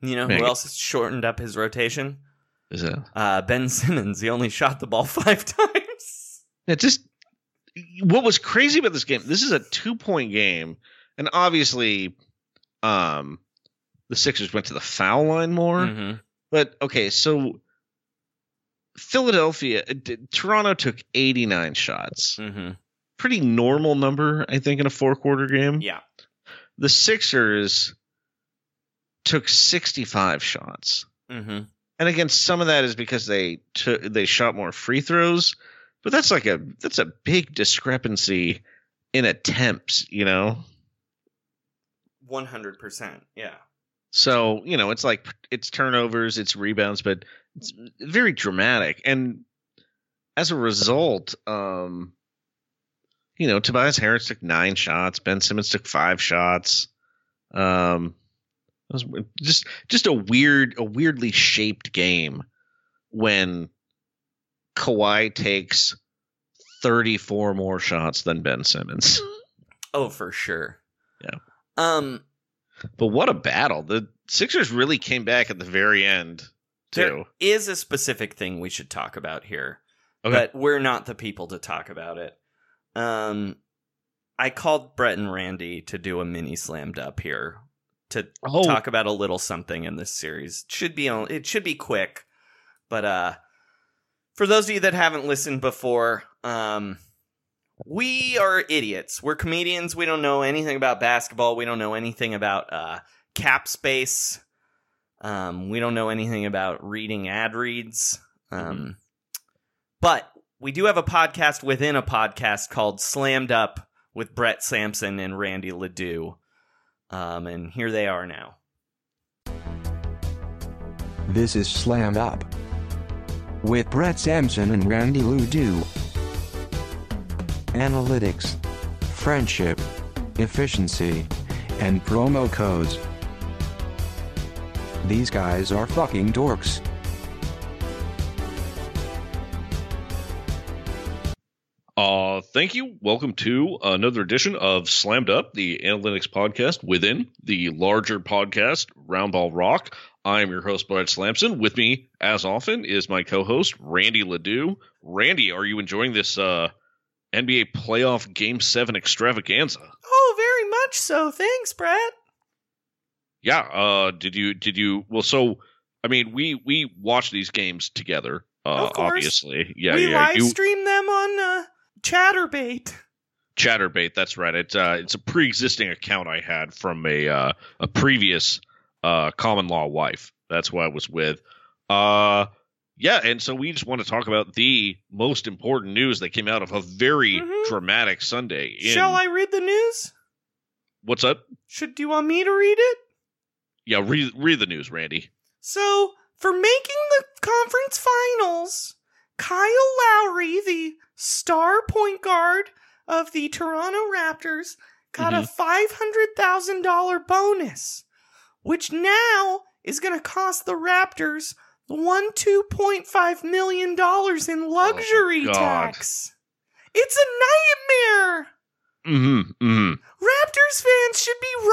You know Man, who else has shortened up his rotation? is it? Uh, ben Simmons. He only shot the ball five times. It just what was crazy about this game. This is a two point game, and obviously, um, the Sixers went to the foul line more. Mhm. But okay, so Philadelphia, uh, d- Toronto took eighty nine shots. Mm-hmm. Pretty normal number, I think, in a four quarter game. Yeah. The Sixers took sixty five shots. Mm-hmm. And again, some of that is because they took they shot more free throws, but that's like a that's a big discrepancy in attempts, you know. One hundred percent. Yeah. So you know, it's like it's turnovers, it's rebounds, but it's very dramatic. And as a result, um, you know, Tobias Harris took nine shots, Ben Simmons took five shots. Um, it was just just a weird, a weirdly shaped game when Kawhi takes thirty four more shots than Ben Simmons. Oh, for sure. Yeah. Um, But what a battle! The Sixers really came back at the very end too. there is a specific thing we should talk about here, Okay. but we're not the people to talk about it. Um, I called Brett and Randy to do a mini slammed up here to Oh. talk about a little something in this series. Should be on, it should be quick, but uh, for those of you that haven't listened before, um, we are idiots. We're comedians. We don't know anything about basketball. We don't know anything about uh, cap space. Um, we don't know anything about reading ad reads. Um, But we do have a podcast within a podcast called Slammed Up with Brett Sampson and Randy Ledoux. Um, and here they are now. This is Slammed Up. With Brett Sampson and Randy Ledoux. Analytics, friendship, efficiency, and promo codes. These guys are fucking dorks. Uh, thank you. Welcome to another edition of Slammed Up, the analytics podcast within the larger podcast, Roundball Rock. I am your host, Brett Slamson. With me, as often, is my co-host, Randy Ledoux. Randy, are you enjoying this uh, NBA playoff Game 7 extravaganza? Oh, very much so. Thanks, Brett. Yeah. Uh, did you, did you, well, so, I mean, we, we watch these games together, uh, obviously. Yeah, we yeah. live You, stream them on uh, Chaturbate. Chaturbate. That's right. It's uh, it's a pre-existing account I had from a uh, a previous uh, common law wife. That's who I was with. Uh, yeah, and so we just want to talk about the most important news that came out of a very dramatic Sunday. In, Mm-hmm. Shall I read the news? What's up? Should do you want me to read it? Yeah, read read the news, Randy. So, for making the conference finals, Kyle Lowry, the star point guard of the Toronto Raptors, got a $500,000 bonus, which now is going to cost the Raptors one $2.5 million in luxury God. tax. It's a nightmare. Mm-hmm. Mm-hmm. Raptors fans should be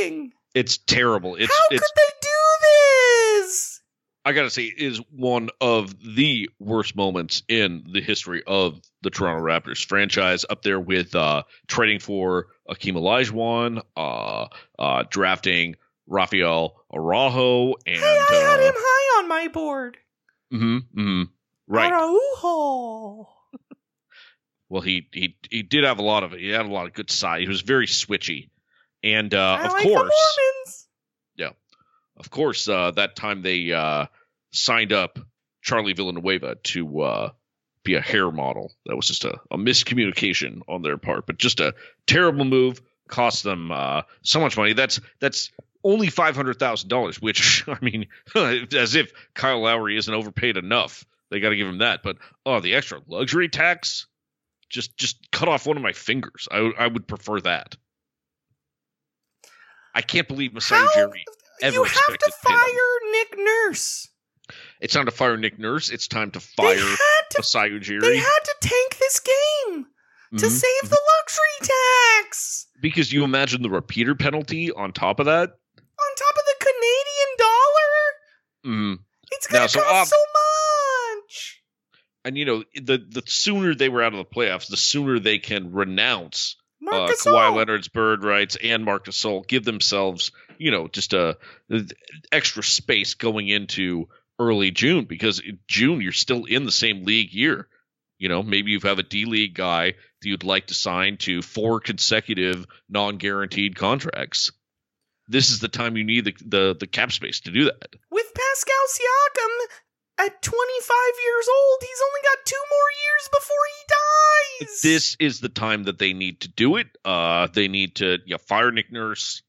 rioting. It's terrible. It's How it's could they do this? I gotta say, it is one of the worst moments in the history of the Toronto Raptors franchise, up there with uh, trading for Akeem Olajuwon, uh, uh, drafting Rafael Araujo, and I had uh, him high on my board. mhm, mm-hmm right. Araujo. Well, he he he did have a lot of he had a lot of good side. He was very switchy, and uh, of like course. Yeah. Of course, uh, that time they uh, signed up Charlie Villanueva to uh, be a hair model. That was just a, a miscommunication on their part, but just a terrible move. Cost them uh, so much money. That's that's only five hundred thousand dollars. Which I mean, as if Kyle Lowry isn't overpaid enough. They got to give him that. But oh, the extra luxury tax. Just just cut off one of my fingers. I I would prefer that. I can't believe Masai Ujiri ever you have to fire Nick Nurse. It's time to fire Nick Nurse. It's time to fire Masai Ujiri. They had to tank this game to Mhm. save the luxury tax. because you imagine the repeater penalty on top of that. On top of the Canadian dollar, Mm. it's gonna Now, so cost ob- so much. And you know, the the sooner they were out of the playoffs, the sooner they can renounce uh, Kawhi Leonard's bird rights and Marc Gasol, give themselves, you know, just a, extra space going into early June because in June you're still in the same league year. You know, maybe you have a D League guy that you'd like to sign to four consecutive non-guaranteed contracts. This is the time you need the, the the cap space to do that. With Pascal Siakam at 25 years old, he's only got two more years before he dies. This is the time that they need to do it. Uh, they need to yeah, fire Nick Nurse,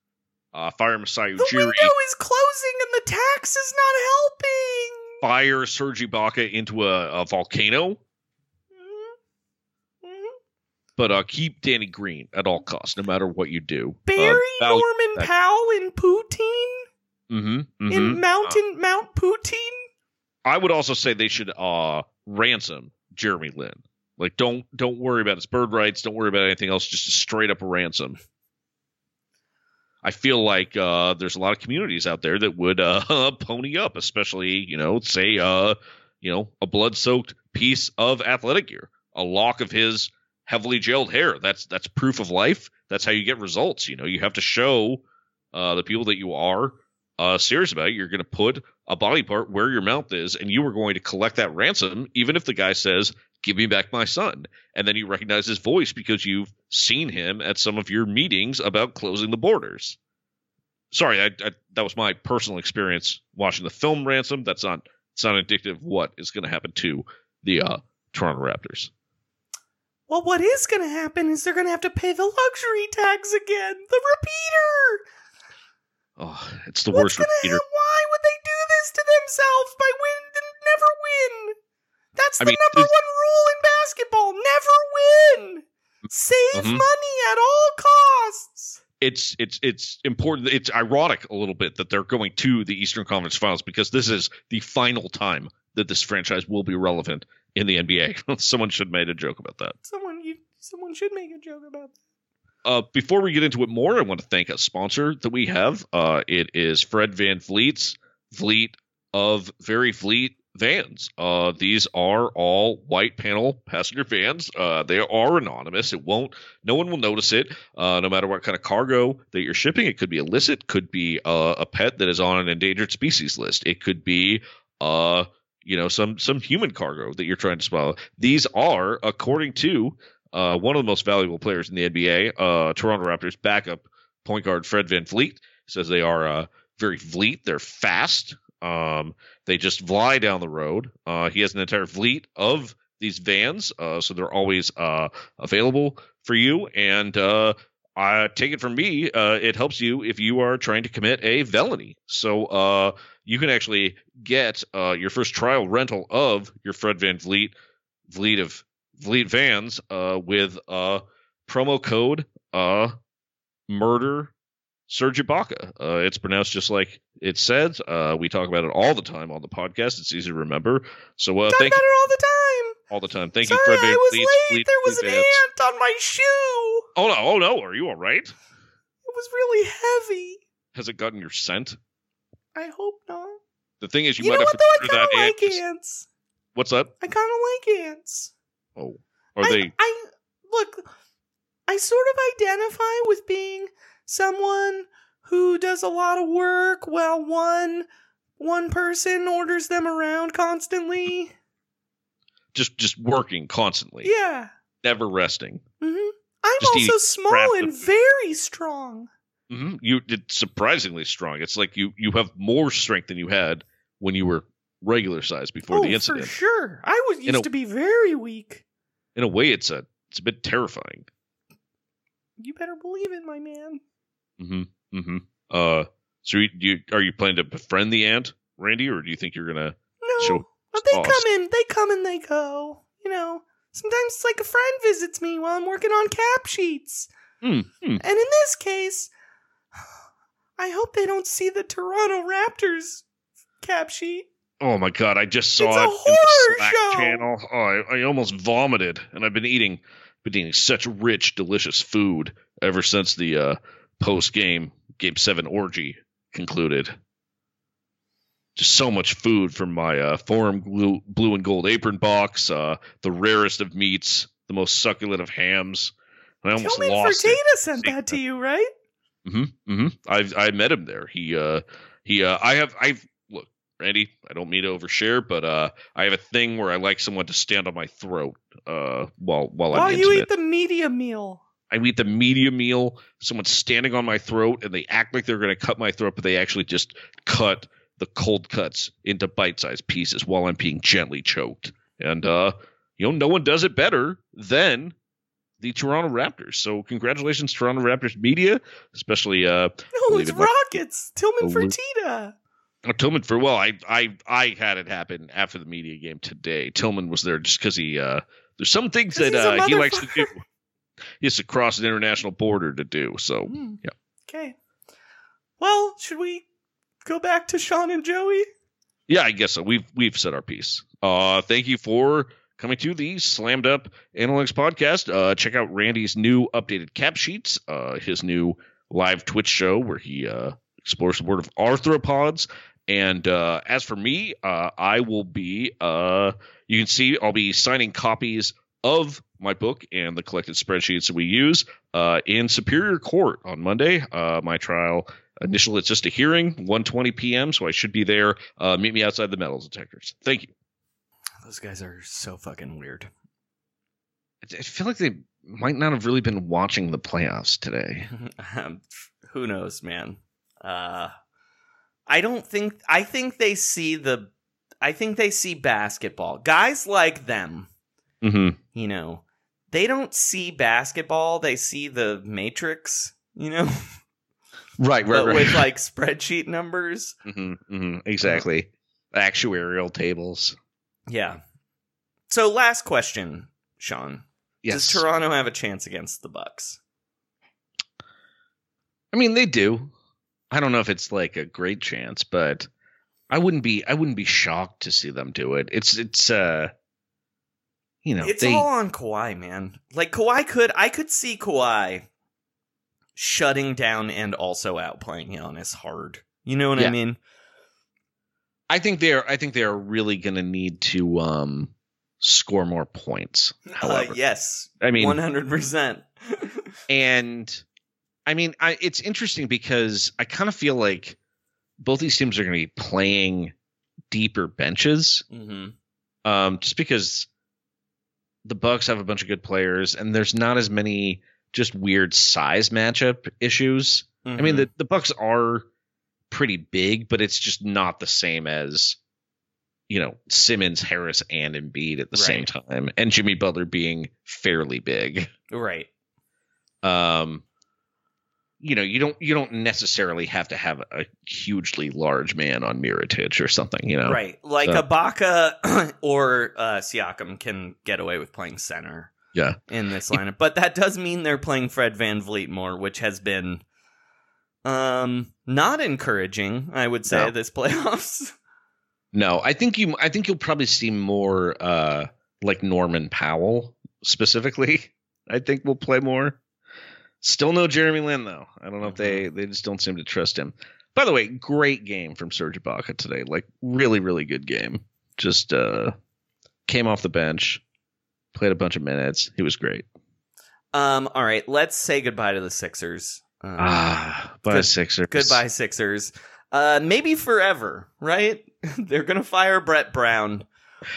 uh, fire Masai the Ujiri, window is closing and the tax is not helping. fire Serge Ibaka into a, a volcano. But uh, keep Danny Green at all costs, no matter what you do. Barry uh, value Norman that- Powell in Poutine Mhm, mhm. in Mountain Mount Poutine. I would also say they should uh ransom Jeremy Lin. Like don't don't worry about his bird rights, don't worry about anything else, just a straight up ransom. I feel like uh there's a lot of communities out there that would uh pony up, especially, you know, say uh you know, a blood soaked piece of athletic gear, a lock of his heavily gelled hair. That's that's proof of life. That's how you get results. You know, you have to show uh the people that you are uh, serious about it, you're going to put a body part where your mouth is, and you are going to collect that ransom, even if the guy says, "Give me back my son," and then you recognize his voice because you've seen him at some of your meetings about closing the borders. Sorry, I, I, that was my personal experience watching the film Ransom. That's not it's not indicative of what is going to happen to the uh, Toronto Raptors. Well, what is going to happen is they're going to have to pay the luxury tax again. The repeater. Oh, it's the What's worst repeater. hap- Why would they to themselves by win and never win? That's I the mean, number one rule in basketball: never win. Save Mhm. money at all costs. it's it's it's important. It's ironic a little bit that they're going to the Eastern Conference Finals because this is the final time that this franchise will be relevant in the NBA. Someone should made a joke about that. Someone, you, someone should make a joke about that. Uh, before we get into it more, I want to thank a sponsor that we have. Uh, it is Fred VanVleet's Vliet of Very fleet vans. Uh, these are all white panel passenger vans. Uh, they are anonymous. It won't. No one will notice it. Uh, no matter what kind of cargo that you're shipping, it could be illicit. Could be uh, a pet that is on an endangered species list. It could be uh, you know, some some human cargo that you're trying to smuggle. These are, according to uh, one of the most valuable players in the NBA, uh, Toronto Raptors backup point guard Fred VanVleet says they are very fleet. They're fast. Um, they just fly down the road. Uh, he has an entire fleet of these vans, uh, so they're always uh, available for you. And uh, I take it from me, uh, it helps you if you are trying to commit a felony. So uh, you can actually get your first trial rental of your Fred VanVleet Vliet of Vliet Vans with promo code murder Serge Ibaka. Uh, it's pronounced just like it says. Uh, we talk about it all the time on the podcast. It's easy to remember. So uh, Talk thank about you it all the time. all the time. Thank Sorry, you, Van I was Vliet. late. Vliet- there was Vliet an ant on my shoe. Oh no! Oh no! Are you all right? It was really heavy. Has it gotten your scent? I hope not. The thing is, you, You, might know have what to though? I kind of that ant. like just- ants. What's that? I kind of like ants. Oh, are I, they? I look. I sort of identify with being someone who does a lot of work while one one person orders them around constantly. just just working constantly, Yeah. never resting. hmm I'm Just also small and very strong. hmm You it's surprisingly strong. It's like you you have more strength than you had when you were regular size before oh, the incident. for sure. I was used a- to be very weak. In a way, it's a it's a bit terrifying. You better believe it, my man. Hmm hmm Uh, so you, you are you planning to befriend the ant, Randy, or do you think you're gonna No, show? but they come in. They come and they go. You know, Sometimes it's like a friend visits me while I'm working on cap sheets. Hmm, hmm. And in this case, I hope they don't see the Toronto Raptors cap sheet. Oh my god, I just saw It's it a in the horror Slack show. channel. Oh, I, I almost vomited, and I've been eating, been eating such rich, delicious food ever since the uh, post game Game Seven orgy concluded. Just so much food from my uh, Forum blue, blue and gold apron box, uh, the rarest of meats, the most succulent of hams. I almost Tillman lost Fertitta it. sent that to you, right? hmm hmm I I met him there. He uh he uh I have I've look Randy. I don't mean to overshare, but uh I have a thing where I like someone to stand on my throat uh while while While I'm you intimate. eat the media meal. I eat the media meal. Someone's standing on my throat, and they act like they're going to cut my throat, but they actually just cut the cold cuts into bite-sized pieces while I'm being gently choked. And uh, you know, no one does it better than the Toronto Raptors. So congratulations, Toronto Raptors media, especially uh, No, it's Rockets. Tillman Fertitta. Oh, Tillman for well, I I I had it happen after the media game today. Tillman was there just because he uh there's some things that uh, he likes to do. He has to cross an international border to do. So Hmm. yeah. Okay. Well, should we go back to Sean and Joey? Yeah, I guess so. We've we've said our piece. Uh thank you for coming to the Slammed Up Analytics podcast. Uh check out Randy's new updated cap sheets, uh his new live Twitch show where he uh explores the world of arthropods. And uh as for me, uh I will be uh you can see I'll be signing copies of my book and the collected spreadsheets that we use uh in Superior Court on Monday. Uh my trial Initial, it's just a hearing, 1:20 p.m. So I should be there. Uh, meet me outside the metal detectors. Thank you. Those guys are so fucking weird. I feel like they might not have really been watching the playoffs today. Um, Who knows, man? Uh, I don't think. I think they see the. I think they see basketball. Guys like them, Mm-hmm. you know, they don't see basketball. They see the Matrix. You know, Right, right, but right. with like spreadsheet numbers. hmm hmm Exactly. Actuarial tables. Yeah. So last question, Sean. Yes. Does Toronto have a chance against the Bucks? I mean, they do. I don't know if it's like a great chance, but I wouldn't be. I wouldn't be shocked to see them do it. It's it's uh, you know, it's they all on Kawhi, man. Like Kawhi could, I could see Kawhi shutting down and also outplaying Giannis hard. You know what I mean? I think they're I think they're really going to need to um score more points. Uh, However, yes, I mean- one hundred percent. and I mean, I, it's interesting because I kind of feel like both these teams are going to be playing deeper benches, Mm-hmm. um, just because the Bucks have a bunch of good players, and there's not as many just weird size matchup issues. I mean, Mhm. the the Bucks are pretty big, but it's just not the same as you know Simmons, Harris, and Embiid at the same time, and Jimmy Butler being fairly big. Right. Um, you know, you don't you don't necessarily have to have a hugely large man on Mirotic or something. You know, Right. Like So- Ibaka or uh, Siakam can get away with playing center Yeah. in this lineup. But that does mean they're playing Fred VanVleet more, which has been um not encouraging, I would say, No. this playoffs. No, I think you. I think you'll probably see more uh like Norman Powell specifically. I think will play more. Still no Jeremy Lin though. I don't know if they they just don't seem to trust him. By the way, great game from Serge Ibaka today. Like really, really good game. Just uh came off the bench, played a bunch of minutes. He was great. Um, all right, let's say goodbye to the Sixers. Um, Ah, bye good- Sixers. Goodbye, Sixers. Uh, maybe forever, right? They're gonna fire Brett Brown.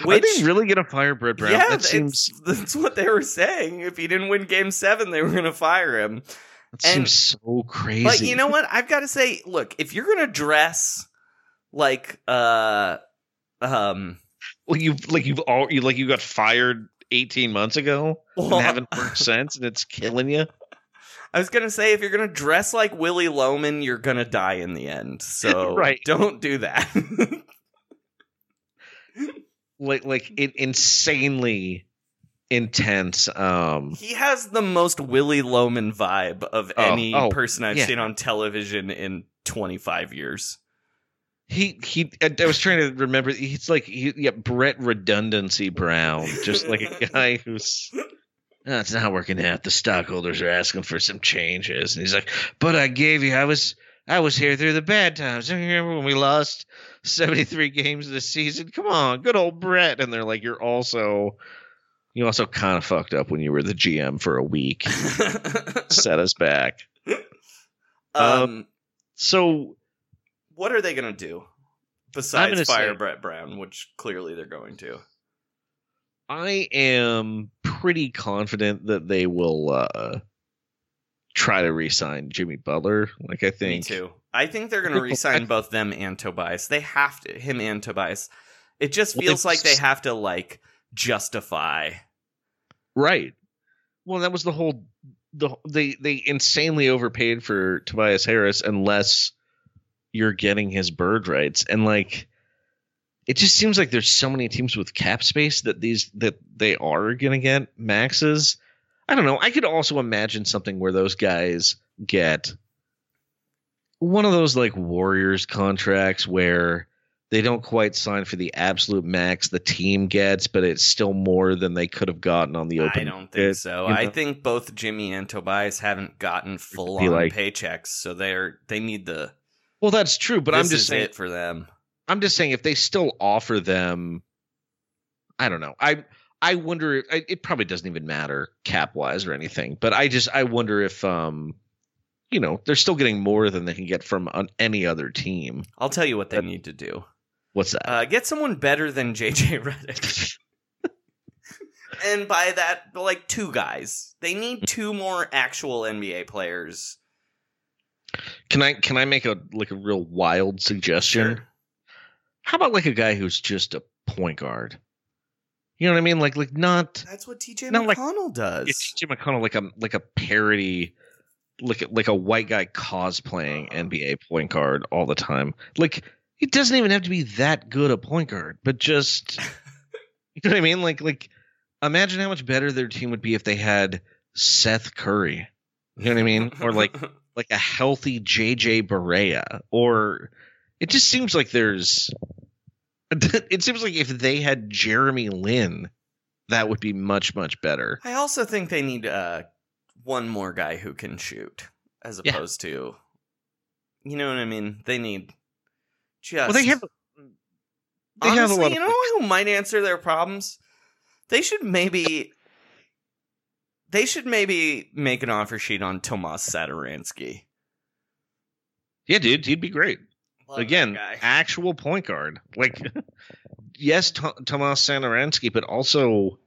Which Are they really gonna fire Brett Brown? Yeah, that seems that's what they were saying. If he didn't win Game Seven, they were gonna fire him. that seems so crazy. But you know what? I've got to say, look, if you're gonna dress like uh um Well, you like you've all you like you got fired eighteen months ago Well- and haven't worked since, and it's killing you. I was gonna say if you're gonna dress like Willy Loman, you're gonna die in the end. So Right. don't do that. Like like it insanely, intense. Um, He has the most Willy Loman vibe of Oh, any oh, person I've yeah. seen on television in 25 years. he he. I, was trying to remember. He's like he, yeah, Brett Redundancy Brown, just like a guy who's. "Oh, it's not working out. The stockholders are asking for some changes, and he's like, "But I gave you. I was I was here through the bad times. Remember when we lost seventy three games this season? Come on, good old Brett." And they're like, "You're also." You also kind of fucked up when you were the GM for a week. Set us back. Um, So what are they going to do besides fire say- Brett Brown, which clearly they're going to? I am pretty confident that they will uh, try to re-sign Jimmy Butler. Like I think, Me too. I think they're going to re-sign both them and Tobias. They have to, him and Tobias. It just feels they- like they have to like justify. right? Well, that was the whole. The they they insanely overpaid for Tobias Harris unless you're getting his bird rights, and like it just seems like there's so many teams with cap space that these that they are gonna get maxes. I don't know. I could also imagine something where those guys get one of those like Warriors contracts where they don't quite sign for the absolute max the team gets, but it's still more than they could have gotten on the open. I don't think so. you I think both Jimmy and Tobias haven't gotten full on like- paychecks, so they're they need the. Well, that's true, but I'm just saying. it for them. I'm just saying if they still offer them, I don't know. I I wonder. If, it probably doesn't even matter cap wise or anything, but I just I wonder if um, you know, they're still getting more than they can get from on any other team. I'll tell you what they need to do. What's that? Uh, get someone better than JJ Redick. and by that, like two guys. They need two more actual NBA players. Can I can I make a like a real wild suggestion? How about like a guy who's just a point guard? You know what I mean? Like like not That's what TJ Not like- McConnell does. it's Jim McConnell like a like a parody like a- like a white guy cosplaying NBA point guard all the time. Like it doesn't even have to be that good a point guard, but just you know what I mean? Like like imagine how much better their team would be if they had Seth Curry. You know what I mean? Or like like a healthy JJ Barea or it just seems like there's it seems like if they had Jeremy Lin that would be much much better. I also think they need uh, one more guy who can shoot, as Yeah. opposed to, you know what I mean. They need just. Well, they have they have a Honestly, lot you know who might answer their problems? They should maybe. They should maybe make an offer sheet on Tomas Satoransky. Yeah, dude, he'd be great. Love Again, actual point guard. Like, yes, T- Tomas Satoransky, but also,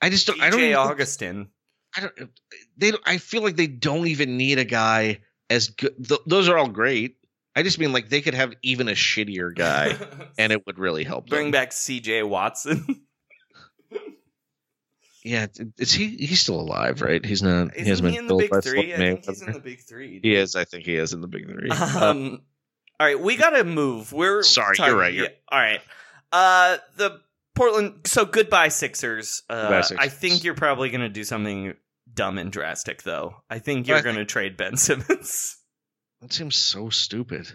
I just don't. I don't. Augustin. I don't. They. I feel like they don't even need a guy as good. Th- those are all great. I just mean like they could have even a shittier guy, and it would really help. Bring them. back C.J. Watson. Yeah, is he? He's still alive, right? He's not. he Isn't hasn't he been in the big three? I think he's in the big three. He is. I think he is in the big three. Uh, Um, all right, we got to move. We're Sorry, talking- you're right, you're- yeah, all right. Uh, the Portland. So goodbye Sixers. Uh, Goodbye, Sixers. I think you're probably going to do something dumb and drastic, though. I think you're going to trade Ben Simmons. that seems so stupid.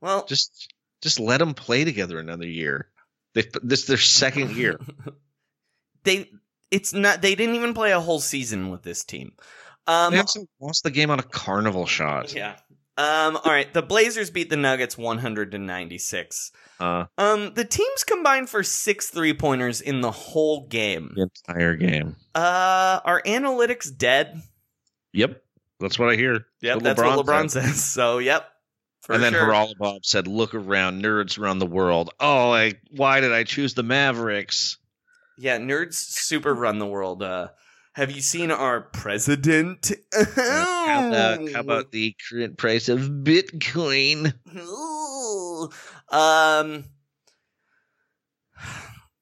Well, Just, just let them play together another year. They this is their second year. they. It's not. They didn't even play a whole season with this team. Um, they also lost the game on a carnival shot. yeah. Um. All right. The Blazers beat the Nuggets 100 to 96. Uh, Um. The teams combined for six three pointers in the whole game. the entire game. Uh. Are analytics dead? Yep, that's what I hear. Yep, What that's what LeBron said. says. So, yep. And then sure. Haralabob said, "Look around, nerds around the world. Oh, I, why did I choose the Mavericks? Yeah, nerds super run the world. Uh, have you seen our president? How about, how about the current price of Bitcoin? Ooh. um.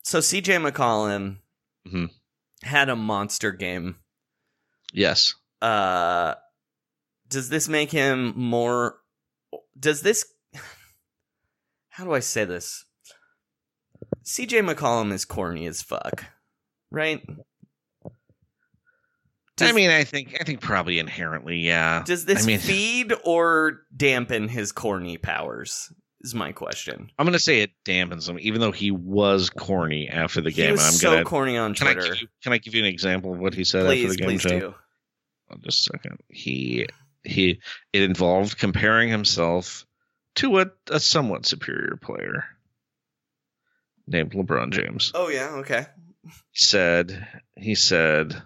So CJ McCollum Mhm. had a monster game. Yes, Uh, does this make him more? Does this? How do I say this? CJ McCollum is corny as fuck, right? I mean, I think I think probably inherently, yeah. Does this I mean, feed or dampen his corny powers? Is my question. I'm gonna say it dampens him, even though he was corny after the He game. was I'm so gonna, corny on can I, Twitter. give you, can I give you an example of what he said Please, after the game? please Joe? do. Oh, just a second. He he it involved comparing himself to a, a somewhat superior player named LeBron James. Oh yeah, okay. He said he said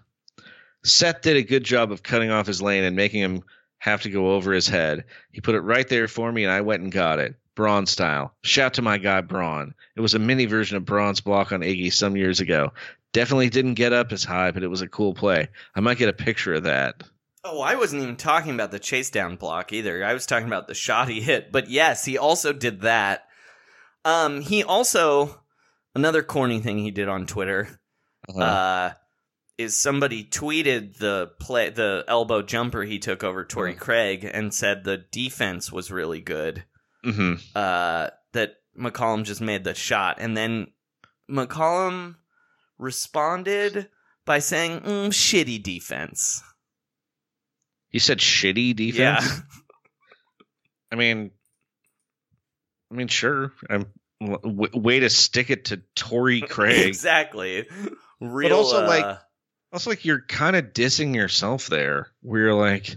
Seth did a good job of cutting off his lane and making him have to go over his head. He put it right there for me and I went and got it. Bron style. Shout to my guy Bron. It was a mini version of Bron's block on Iggy some years ago. Definitely didn't get up as high, but it was a cool play. I might get a picture of that. Oh, I wasn't even talking about the chase down block either. I was talking about the shot he hit. But yes, he also did that. Um, he also another corny thing he did on Twitter. Uh-huh. Uh, is somebody tweeted the play the elbow jumper he took over Torrey Craig and said the defense was really good. hmm Uh, that McCollum just made the shot, and then McCollum responded by saying, mm, "Shitty defense." He said shitty defense. Yeah. I mean, I mean, sure. I'm w- way to stick it to Torrey Craig. exactly. Real, but also, uh, like, also like you're kind of dissing yourself there. Where you're like,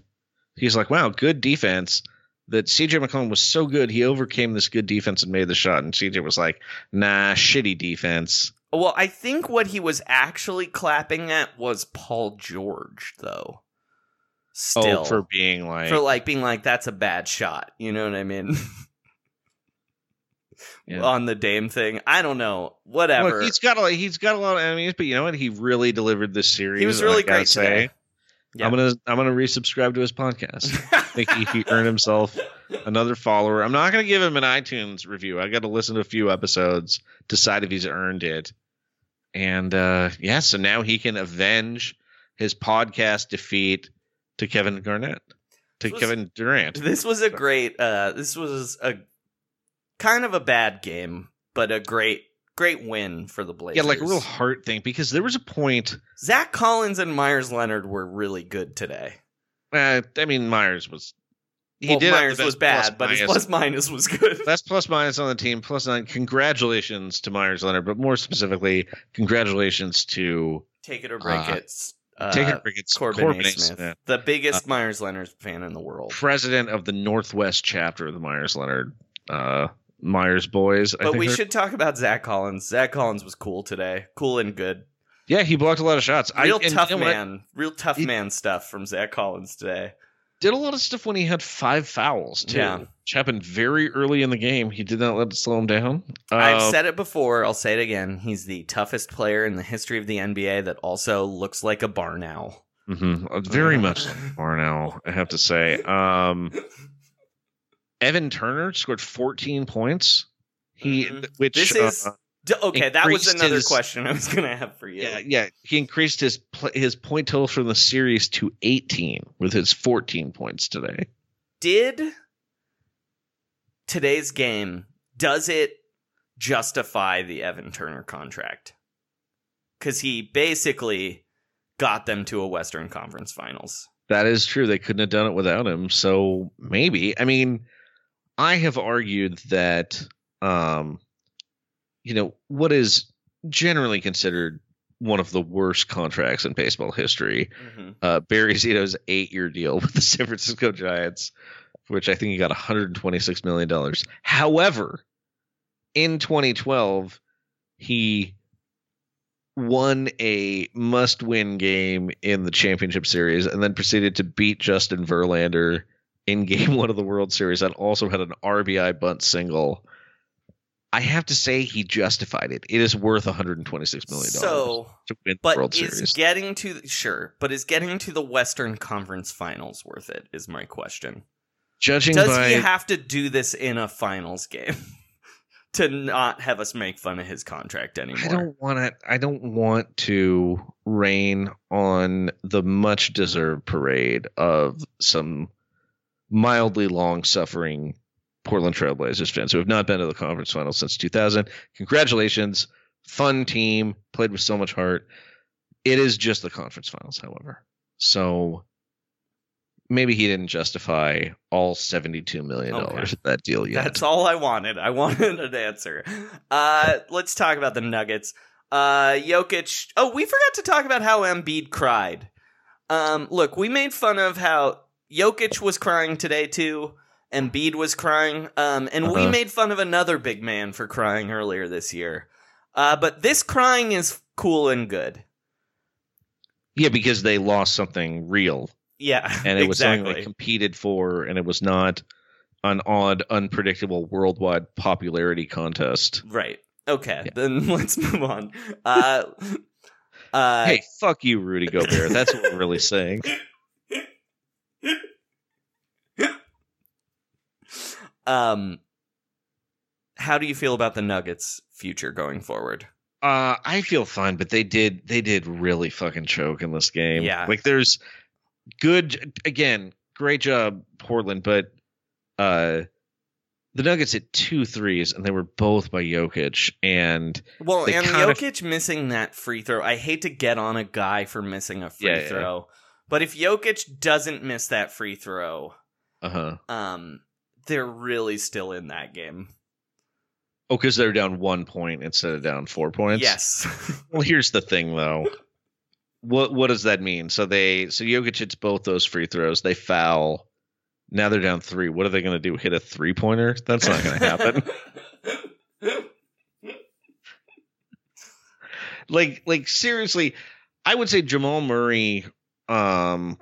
he's like, wow, good defense. That CJ McCollum was so good, he overcame this good defense and made the shot. And CJ was like, nah, shitty defense. Well, I think what he was actually clapping at was Paul George, though. Still, oh, for being like, for like being like that's a bad shot. You know what I mean? Yeah. On the Dame thing, I don't know. Whatever. Look, he's got a he's got a lot of enemies, but you know what? He really delivered this series. He was really great say. today. Yeah. I'm gonna I'm gonna resubscribe to his podcast. I think he, he earned himself another follower. I'm not gonna give him an iTunes review. I got to listen to a few episodes, decide if he's earned it. And uh yeah, so now he can avenge his podcast defeat to Kevin Garnett, to was- Kevin Durant. This was a great. uh This was a kind of a bad game, but a great, great win for the Blazers. Yeah, like a real heart thing because there was a point. Zach Collins and Meyers Leonard were really good today. Uh, I mean, Meyers was. He well, did Meyers was bad, but his minus. plus was good. Best plus minus on the team. Plus nine. Congratulations to Meyers Leonard, but more specifically, congratulations to Take it or break Uh, it. Uh, Take it or break it, Corbin, Corbin A. Smith, Smith. the biggest Meyers Leonard fan in the world. president of the Northwest chapter of the Meyers Leonard uh, Meyers Boys. I But we they're- should talk about Zach Collins. Zach Collins was cool today. Cool and good. Yeah, he blocked a lot of shots. I- Real and tough you know what? man. Real tough man stuff from Zach Collins today. Did a lot of stuff when he had five fouls too. Yeah. Which happened very early in the game. He did not let it slow him down. I've Uh, said it before. I'll say it again. He's the toughest player in the history of the NBA that also looks like a barn owl. mhm, uh, very much like Barnell, I have to say. Um, Evan Turner scored 14 points. He, which Mm-hmm. This is uh, okay. That was another his- question I was going to have for you. Yeah, yeah. He increased his his point total from the series to 18 with his 14 points today. Did today's game does it justify the Evan Turner contract? Because he basically got them to a Western Conference Finals. That is true. They couldn't have done it without him. So maybe. I mean, I have argued that um you know, what is generally considered one of the worst contracts in baseball history. Uh Barry Zito's 8-year deal with the San Francisco Giants, which I think he got 126 million dollars. However, in 2012, he won a must-win game in the championship series and then proceeded to beat Justin Verlander in game 1 of the World Series and also had an RBI bunt single. I have to say he justified it. It is worth 126 million dollars So, to win the but World is Series. getting to sure, but is getting to the Western Conference Finals worth it? Is my question. Judging Does by he have to do this in a finals game to not have us make fun of his contract anymore? I don't want to. I don't want to rain on the much deserved parade of some mildly long suffering Portland Trailblazers fans who have not been to the conference finals since 2000. Congratulations, fun team, played with so much heart. It is just the conference finals, however. So maybe he didn't justify all $72 million Okay. of that deal yet. That's all I wanted. I wanted an answer. Uh, let's talk about the Nuggets. Uh, Jokic. Oh, we forgot to talk about how Embiid cried. Um, look, we made fun of how Jokic was crying today too. Embiid was crying. Um, and we Uh-huh. made fun of another big man for crying earlier this year. Uh, but this crying is cool and good. Yeah, because they lost something real. Yeah, And it was something they competed for, and it was not an odd, unpredictable worldwide popularity contest. Right. Okay. Then let's move on. Uh, uh, hey, fuck you, Rudy Gobert. That's what we're really saying. Um, how do you feel about the Nuggets' future going forward? Uh, I feel fine, but they did they did really fucking choke in this game. Yeah. like there's good again, great job Portland, but uh, the Nuggets hit two threes and they were both by Jokic, and Well, and kind of- Jokic missing that free throw. I hate to get on a guy for missing a free Yeah, yeah. But if Jokic doesn't miss that free throw, uh huh. um, they're really still in that game. Oh, because they're down one point instead of down four points. Yes. Well, here's the thing, though. What what does that mean? So they so Jokic hits both those free throws. They foul. Now they're down three. What are they going to do? Hit a three pointer? That's not going to happen. like like seriously, I would say Jamal Murray. Um,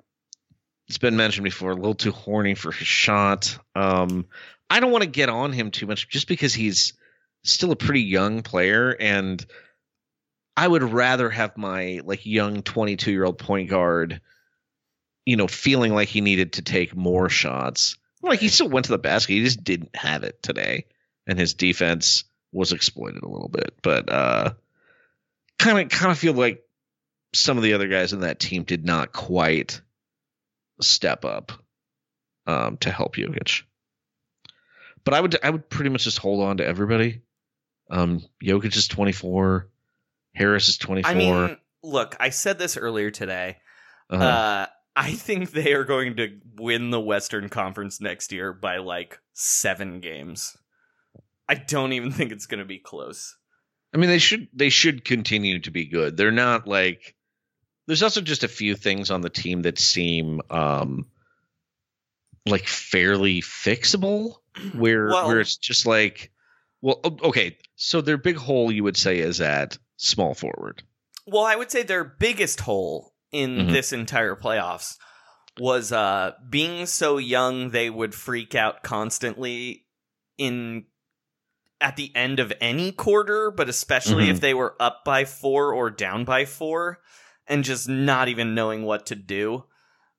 it's been mentioned before. A little too horny for his shot. Um, I don't want to get on him too much, just because he's still a pretty young player, and I would rather have my like young 22 year old point guard, you know, feeling like he needed to take more shots. Like he still went to the basket, he just didn't have it today, and his defense was exploited a little bit. But uh, kind of kind of feel like some of the other guys in that team did not quite step up um, to help Jokic. But I would I would pretty much just hold on to everybody. Um, Jokic is 24. Harris is 24. I mean, look, I said this earlier today. Uh-huh. Uh, I think they are going to win the Western Conference next year by like seven games. I don't even think it's going to be close. I mean, they should they should continue to be good. They're not like. There's also just a few things on the team that seem um like fairly fixable, where Well- where it's just like, well, okay, so their big hole you would say is at small forward. Well, I would say their biggest hole in Mhm. this entire playoffs was uh being so young they would freak out constantly in at the end of any quarter, but especially Mhm. if they were up by 4 or down by 4 and just not even knowing what to do.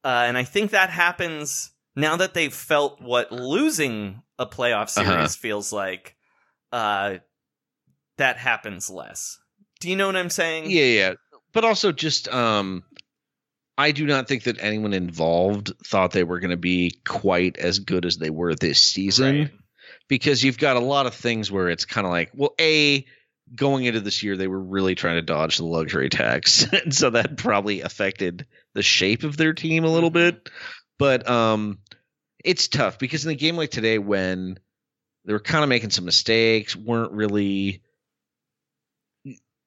Uh, and I think that happens now that they've felt what losing a playoff series Uh-huh. feels like. Uh, that happens less. Do you know what I'm saying? Yeah, yeah. But also just um I do not think that anyone involved thought they were going to be quite as good as they were this season Right. because you've got a lot of things where it's kind of like, well, A going into this year they were really trying to dodge the luxury tax. and so that probably affected the shape of their team a little bit. But um it's tough because in a game like today when they were kind of making some mistakes, weren't really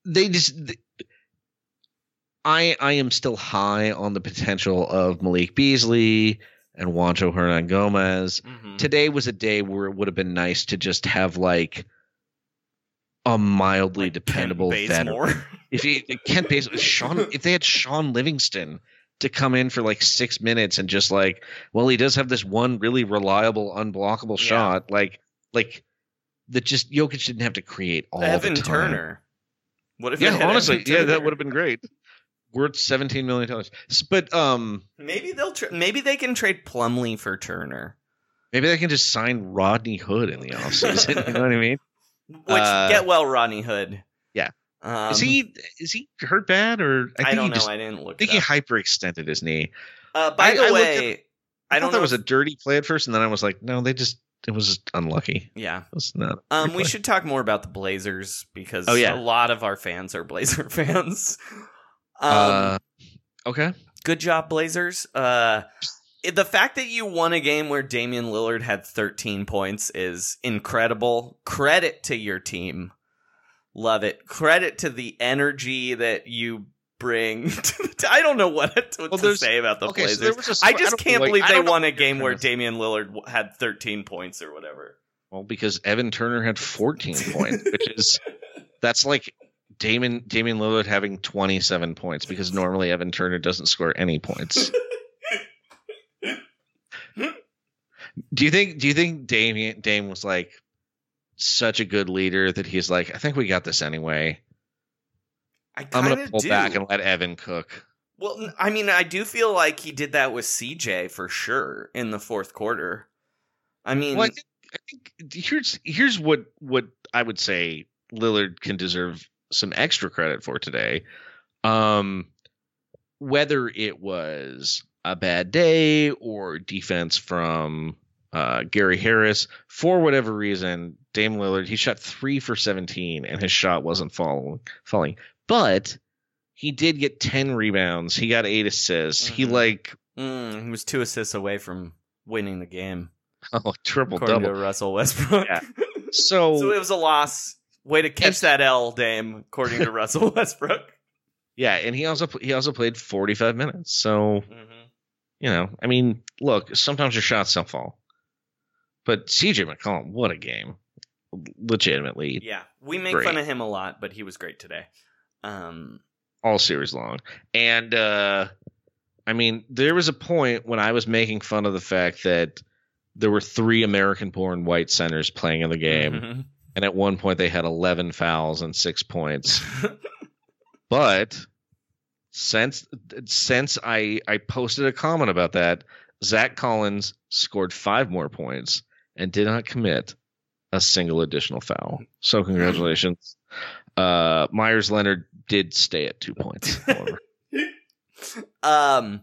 they just th- I I am still high on the potential of Malik Beasley and Juancho Hernangomez. Mhm. Today was a day where it would have been nice to just have like a mildly dependable veteran. If you Kent Bazemore, Sean, if they had Shaun Livingston to come in for like six minutes and just like, well, he does have this one really reliable, unblockable Yeah. shot, like like that. Just Jokic didn't have to create all Evan the time. Turner. What if Yeah, honestly, yeah, that would have been great. Worth seventeen million dollars, but um, Maybe they'll tra- maybe they can trade Plumlee for Turner. maybe they can just sign Rodney Hood in the offseason. you know what I mean? Which Uh, get well, Rodney Hood. Yeah. Um, is he is he hurt bad or I, think don't he know. just- I didn't look. I think he hyperextended his knee. Uh, by I- the I way, at- I I, don't thought that was a dirty play at first, and then I was like, no, they just it was unlucky. yeah. It was not. Um, we should talk more about the Blazers because Oh, yeah. a lot of our fans are Blazer fans. Um, Uh, okay. Good job, Blazers. Uh, the fact that you won a game where Damian Lillard had 13 points is incredible. Credit to your team. Love it. Credit to the energy that you bring. To, I don't know what to, Well, to say about the okay, Blazers. a I I just don't can't like- believe they won a game where Damian Lillard had 13 points or whatever. Well, because Evan Turner had 14 points, which is that's like Damon Damian Lillard having 27 points because normally Evan Turner doesn't score any points. do you think do you think Damian Dame was like such a good leader that he's like, I think we got this anyway. I I'm gonna pull do. back and let Evan cook. Well, I mean, I do feel like he did that with CJ for sure in the fourth quarter. I mean, Well, I think, I think here's here's what what I would say Lillard can deserve some extra credit for today. Um, whether it was a bad day or defense from uh, Gary Harris, for whatever reason, Dame Lillard he shot three for seventeen and his shot wasn't falling falling, but he did get ten rebounds. He got eight assists. He Mhm. like mm, he was two assists away from winning the game, oh triple double. to Russell Westbrook. Yeah. So, so it was a loss. Way to catch that L, Dame, according to Russell Westbrook. Yeah, and he also he also played 45 minutes. So, Mm-hmm. you know, I mean, look, sometimes your shots don't fall. But CJ McCollum, what a game. Legitimately Yeah, we make Great. fun of him a lot, but he was great today. Um, all series long. And uh I mean, there was a point when I was making fun of the fact that there were three American-born white centers playing in the game, mhm. and at one point they had 11 fouls and 6 points. but since since I I posted a comment about that, Zach Collins scored five more points and did not commit a single additional foul. So congratulations. Uh, Meyers Leonard did stay at two points. Um.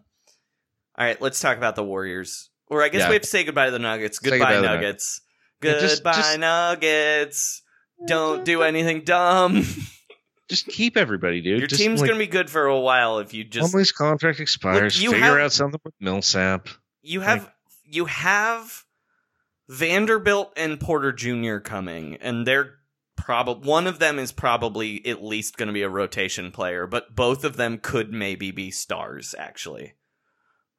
All right, let's talk about the Warriors. Or I guess Yeah. we have to say goodbye to the Nuggets. Say Goodbye, goodbye Nuggets. Yeah, just- Goodbye, just- Nuggets. Don't do anything dumb. just keep everybody, dude. Your just, team's like, gonna be good for a while if you just Plumlee's contract expires. you Figure have- out something with Millsap. you have you have Vanderbilt and Porter Jr. coming, and they're probably one of them is probably at least going to be a rotation player, but both of them could maybe be stars actually,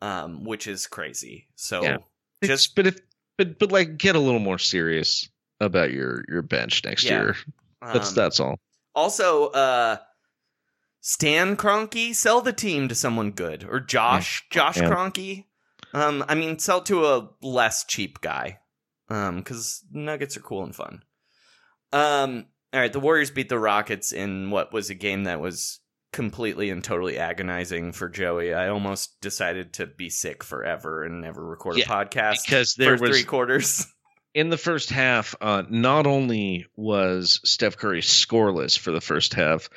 um, which is crazy. So Yeah. Just but if but but like get a little more serious about your your bench next Yeah. year. That's um, that's all. Also, uh, Stan Kroenke, sell the team to someone good, or Josh Josh Yeah. Kroenke. Um, I mean, sell to a less cheap guy, um, because Nuggets are cool and fun. Um, all right, the Warriors beat the Rockets in what was a game that was completely and totally agonizing for Joey. I almost decided to be sick forever and never record a podcast because there for was- three quarters. in the first half, uh, not only was Steph Curry scoreless for the first half,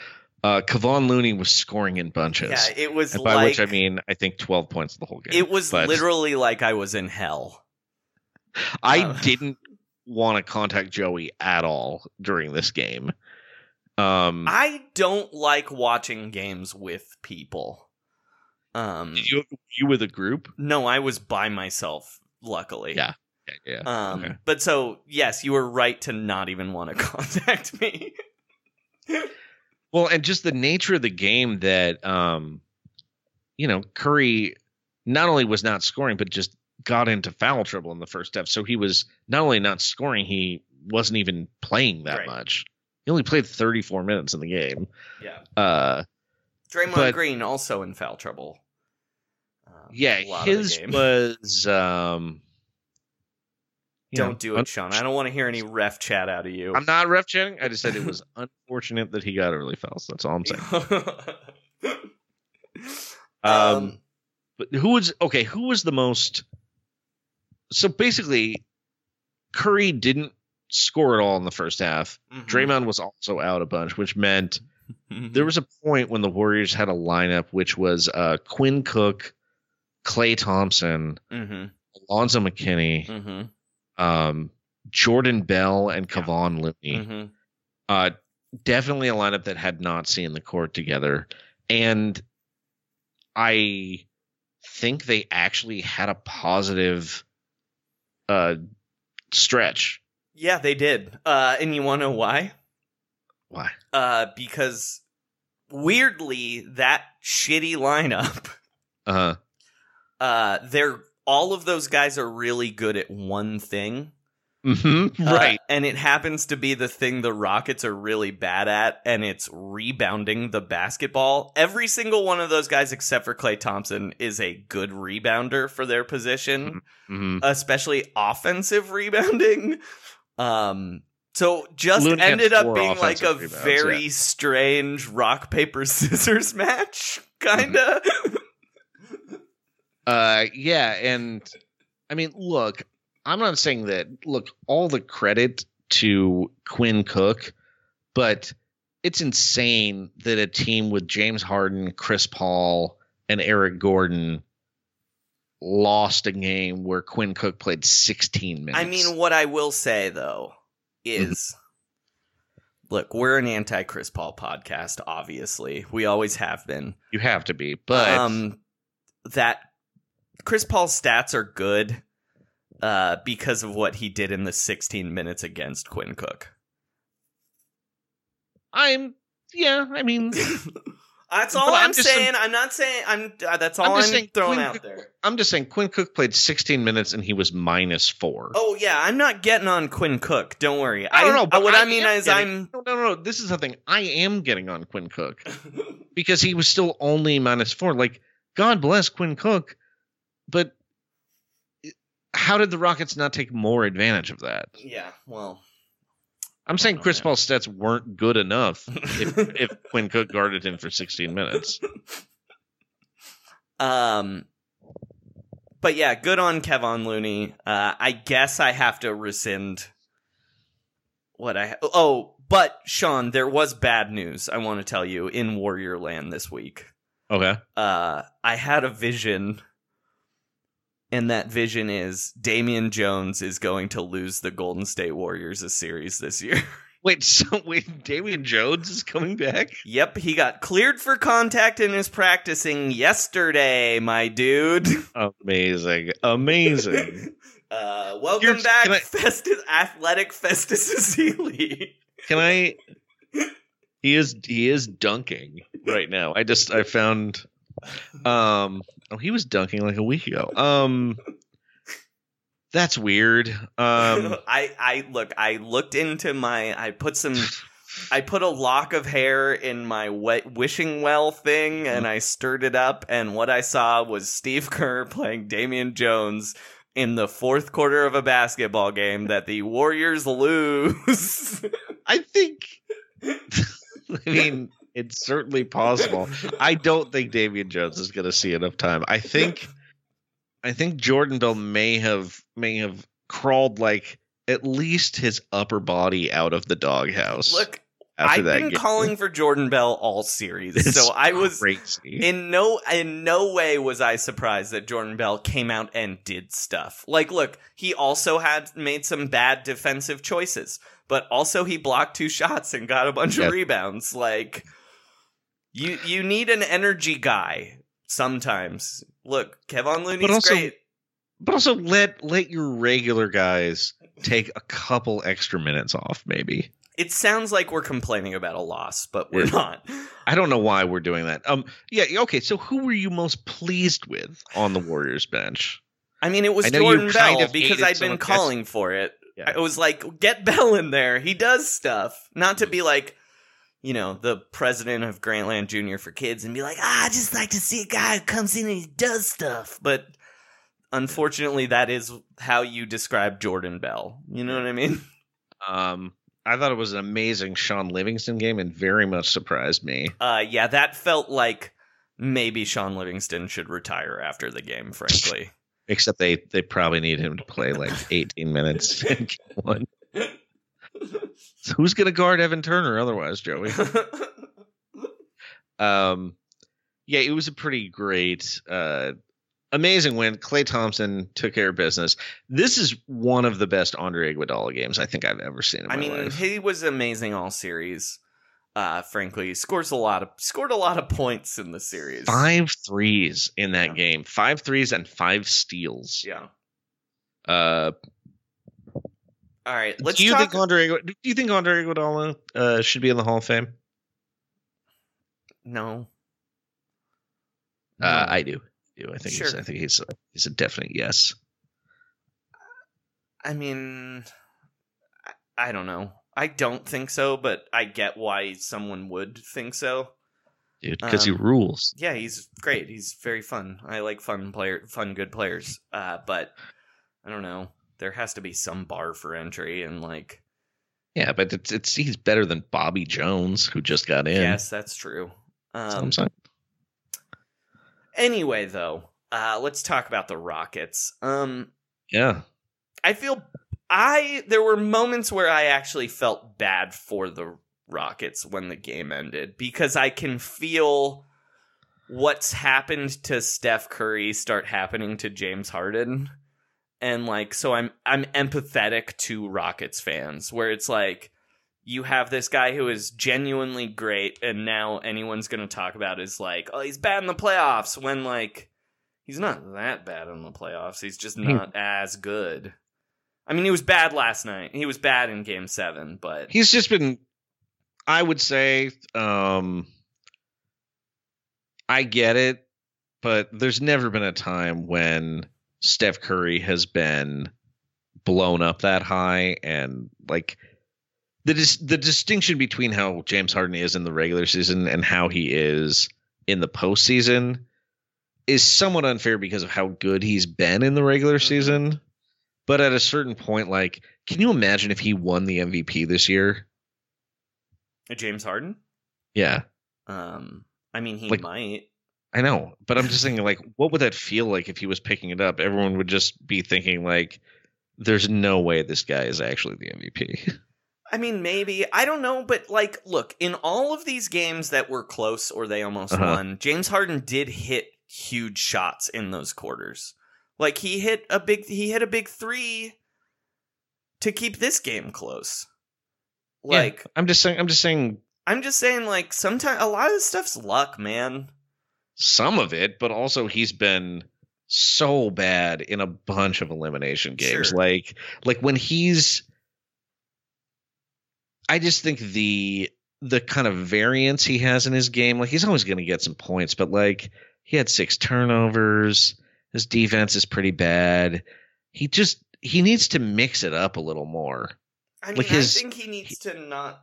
uh, Kevon Looney was scoring in bunches. Yeah, it was and by which I mean I think twelve points the whole game. It was But literally like I was in hell. I uh, didn't want to contact Joey at all during this game. Um, I don't like watching games with people. Um, you you with a group? no, I was by myself. Luckily, Yeah, yeah. yeah. Um, Okay. but so yes, you were right to not even want to contact me. Well, and just the nature of the game that um you know, Curry not only was not scoring but just got into foul trouble in the first half. So he was not only not scoring, he wasn't even playing that Right. much. He only played 34 minutes in the game. yeah, Uh Draymond But- Green also in foul trouble. Uh, yeah, a lot of the his was um Don't know, do it, Sean. I don't want to hear any ref chat out of you. I'm not ref chatting. I just said it was unfortunate that he got early fouls. That's all I'm saying. Um, um, but who was okay? Who was the most? So basically, Curry didn't score at all in the first half. mhm. Draymond was also out a bunch, which meant Mhm. there was a point when the Warriors had a lineup which was uh, Quinn Cook, Klay Thompson, Mhm. Alfonzo McKinnie, Mhm. um, Jordan Bell, and Kevon Looney. Mhm. Uh, definitely a lineup that had not seen the court together. And I think they actually had a positive uh stretch. Yeah, they did. Uh, and you want to know why? Why? Uh, because weirdly, that shitty lineup, Uh-huh. uh, they're all of those guys are really good at one thing. Hmm Uh, Right. and it happens to be the thing the Rockets are really bad at, and it's rebounding the basketball. Every single one of those guys, except for Klay Thompson, is a good rebounder for their position, hmm especially offensive rebounding. Um, so just had ended up being like a rebounds, very yeah. strange rock paper scissors match, kinda. Uh, yeah, and I mean, look, I'm not saying that. Look, all the credit to Quinn Cook, but it's insane that a team with James Harden, Chris Paul, and Eric Gordon lost a game where Quinn Cook played 16 minutes. I mean, what I will say though is, look, we're an anti Chris Paul podcast. Obviously, we always have been. you have to be, but um, that Chris Paul's stats are good uh, because of what he did in the 16 minutes against Quinn Cook. I'm yeah. I mean, That's all I'm, I'm saying. saying- I'm not saying. I'm. Uh, that's all I'm I'm, throwing Quinn out there. I'm just saying Quinn Cook played 16 minutes and he was minus four. Oh yeah, I'm not getting on Quinn Cook. Don't worry. I don't know. But what I, mean am is, getting- I'm. no, no, no. This is the thing. I am getting on Quinn Cook because he was still only minus four. Like, God bless Quinn Cook, but how did the Rockets not take more advantage of that? Yeah. Well. I'm saying Chris Paul's stats weren't good enough if, if Quinn Cook guarded him for 16 minutes. Um, but yeah, good on Kevon Looney. Uh, I guess I have to rescind what I. oh, but Sean, there was bad news. I want to tell you in Warrior Land this week. Okay. Uh, I had a vision, and that vision is Damian Jones is going to lose the Golden State Warriors a series this year. Wait, so wait, Damian Jones is coming back? Yep, he got cleared for contact and is practicing yesterday, my dude. Amazing. Amazing. Uh, welcome Here's- back, I- Festus, athletic Festus Ezeli. Can I? He is he is dunking right now. I just I found um oh he was dunking like a week ago. Um that's weird. Um I, I look. I looked into my. I put some. I put a lock of hair in my wet wishing well thing, and I stirred it up. And what I saw was Steve Kerr playing Damian Jones in the fourth quarter of a basketball game that the Warriors lose. I think I mean it's certainly possible. I don't think Damian Jones is going to see enough time. I think I think Jordan Bell may have may have crawled like at least his upper body out of the doghouse. Look, after I've that been game. calling for Jordan Bell all series, It's so I was crazy. in no in no way was I surprised that Jordan Bell came out and did stuff. Like, look, he also had made some bad defensive choices, but also he blocked two shots and got a bunch Yeah. of rebounds. Like, you you need an energy guy sometimes. Look, Kevon Looney's But also- great. But also let let your regular guys take a couple extra minutes off, maybe. It sounds like we're complaining about a loss, but we're not. I don't know why we're doing that. Um, yeah, okay. So who were you most pleased with on the Warriors bench? I mean, it was I know you Jordan kind Bell of because I'd been calling for it. Yeah. I was like, get Bell in there. He does stuff. Not to be like, you know, the president of Grantland Jr. for kids and be like, ah, I just like to see a guy who comes in and he does stuff. But unfortunately, that is how you describe Jordan Bell. You know what I mean? Um, I thought it was an amazing Shaun Livingston game and very much surprised me. Uh, yeah, that felt like maybe Shaun Livingston should retire after the game, frankly. Except they they probably need him to play like 18 minutes in game one. So who's gonna guard Evan Turner otherwise, Joey? Um, yeah, it was a pretty great, uh, amazing win. Klay Thompson took care of business. This is one of the best Andre Iguodala games I think I've ever seen in my I mean, life. he was amazing all series. Uh, frankly, scores a lot of scored a lot of points in the series. Five threes in that game. Five threes and five steals. Yeah. Uh, All right. Let's do you talk. think Andre? Do you think Andre Iguodala uh, should be in the Hall of Fame? no. Uh, I do. I do. I think he's, I think he's a, he's a definite yes. I mean, I, I don't know. I don't think so, but I get why someone would think so. Dude, because Um, he rules. Yeah, he's great. He's very fun. I like fun player, fun good players. Uh, but I don't know. There has to be some bar for entry, and like, Yeah, but it's it's he's better than Bobby Jones, who just got in. yes, that's true. That's Um, I'm saying. anyway, though, uh, let's talk about the Rockets. Um, Yeah. I feel I there were moments where I actually felt bad for the Rockets when the game ended because I can feel what's happened to Steph Curry start happening to James Harden. And like so I'm I'm empathetic to Rockets fans where it's like you have this guy who is genuinely great and now anyone's going to talk about is like oh he's bad in the playoffs when like he's not that bad in the playoffs he's just Hmm. not as good. I mean, he was bad last night. He was bad in game seven, but He's just been I would say um I get it, but there's never been a time when Steph Curry has been blown up that high and like the dis- the distinction between how James Harden is in the regular season and how he is in the postseason is somewhat unfair because of how good he's been in the regular season. But at a certain point, like, can you imagine if he won the MVP this year? James Harden. Yeah, Um, I mean, he Like- might. I know, but I'm just thinking, like, what would that feel like if he was picking it up? Everyone would just be thinking, like, there's no way this guy is actually the MVP. I mean, maybe I don't know, but like, look, in all of these games that were close or they almost Uh-huh. won, James Harden did hit huge shots in those quarters. Like he hit a big, he hit a big three to keep this game close. Yeah, Like I'm just saying, I'm just saying I'm just saying, like sometimes a lot of this stuff's luck, man. Some of it, but also he's been so bad in a bunch of elimination games. Sure. Like, like when he's, I just think the the kind of variance he has in his game, like he's always going to get some points, but like he had six turnovers. His defense is pretty bad. He just he needs to mix it up a little more. I mean, Like his- I think he needs to not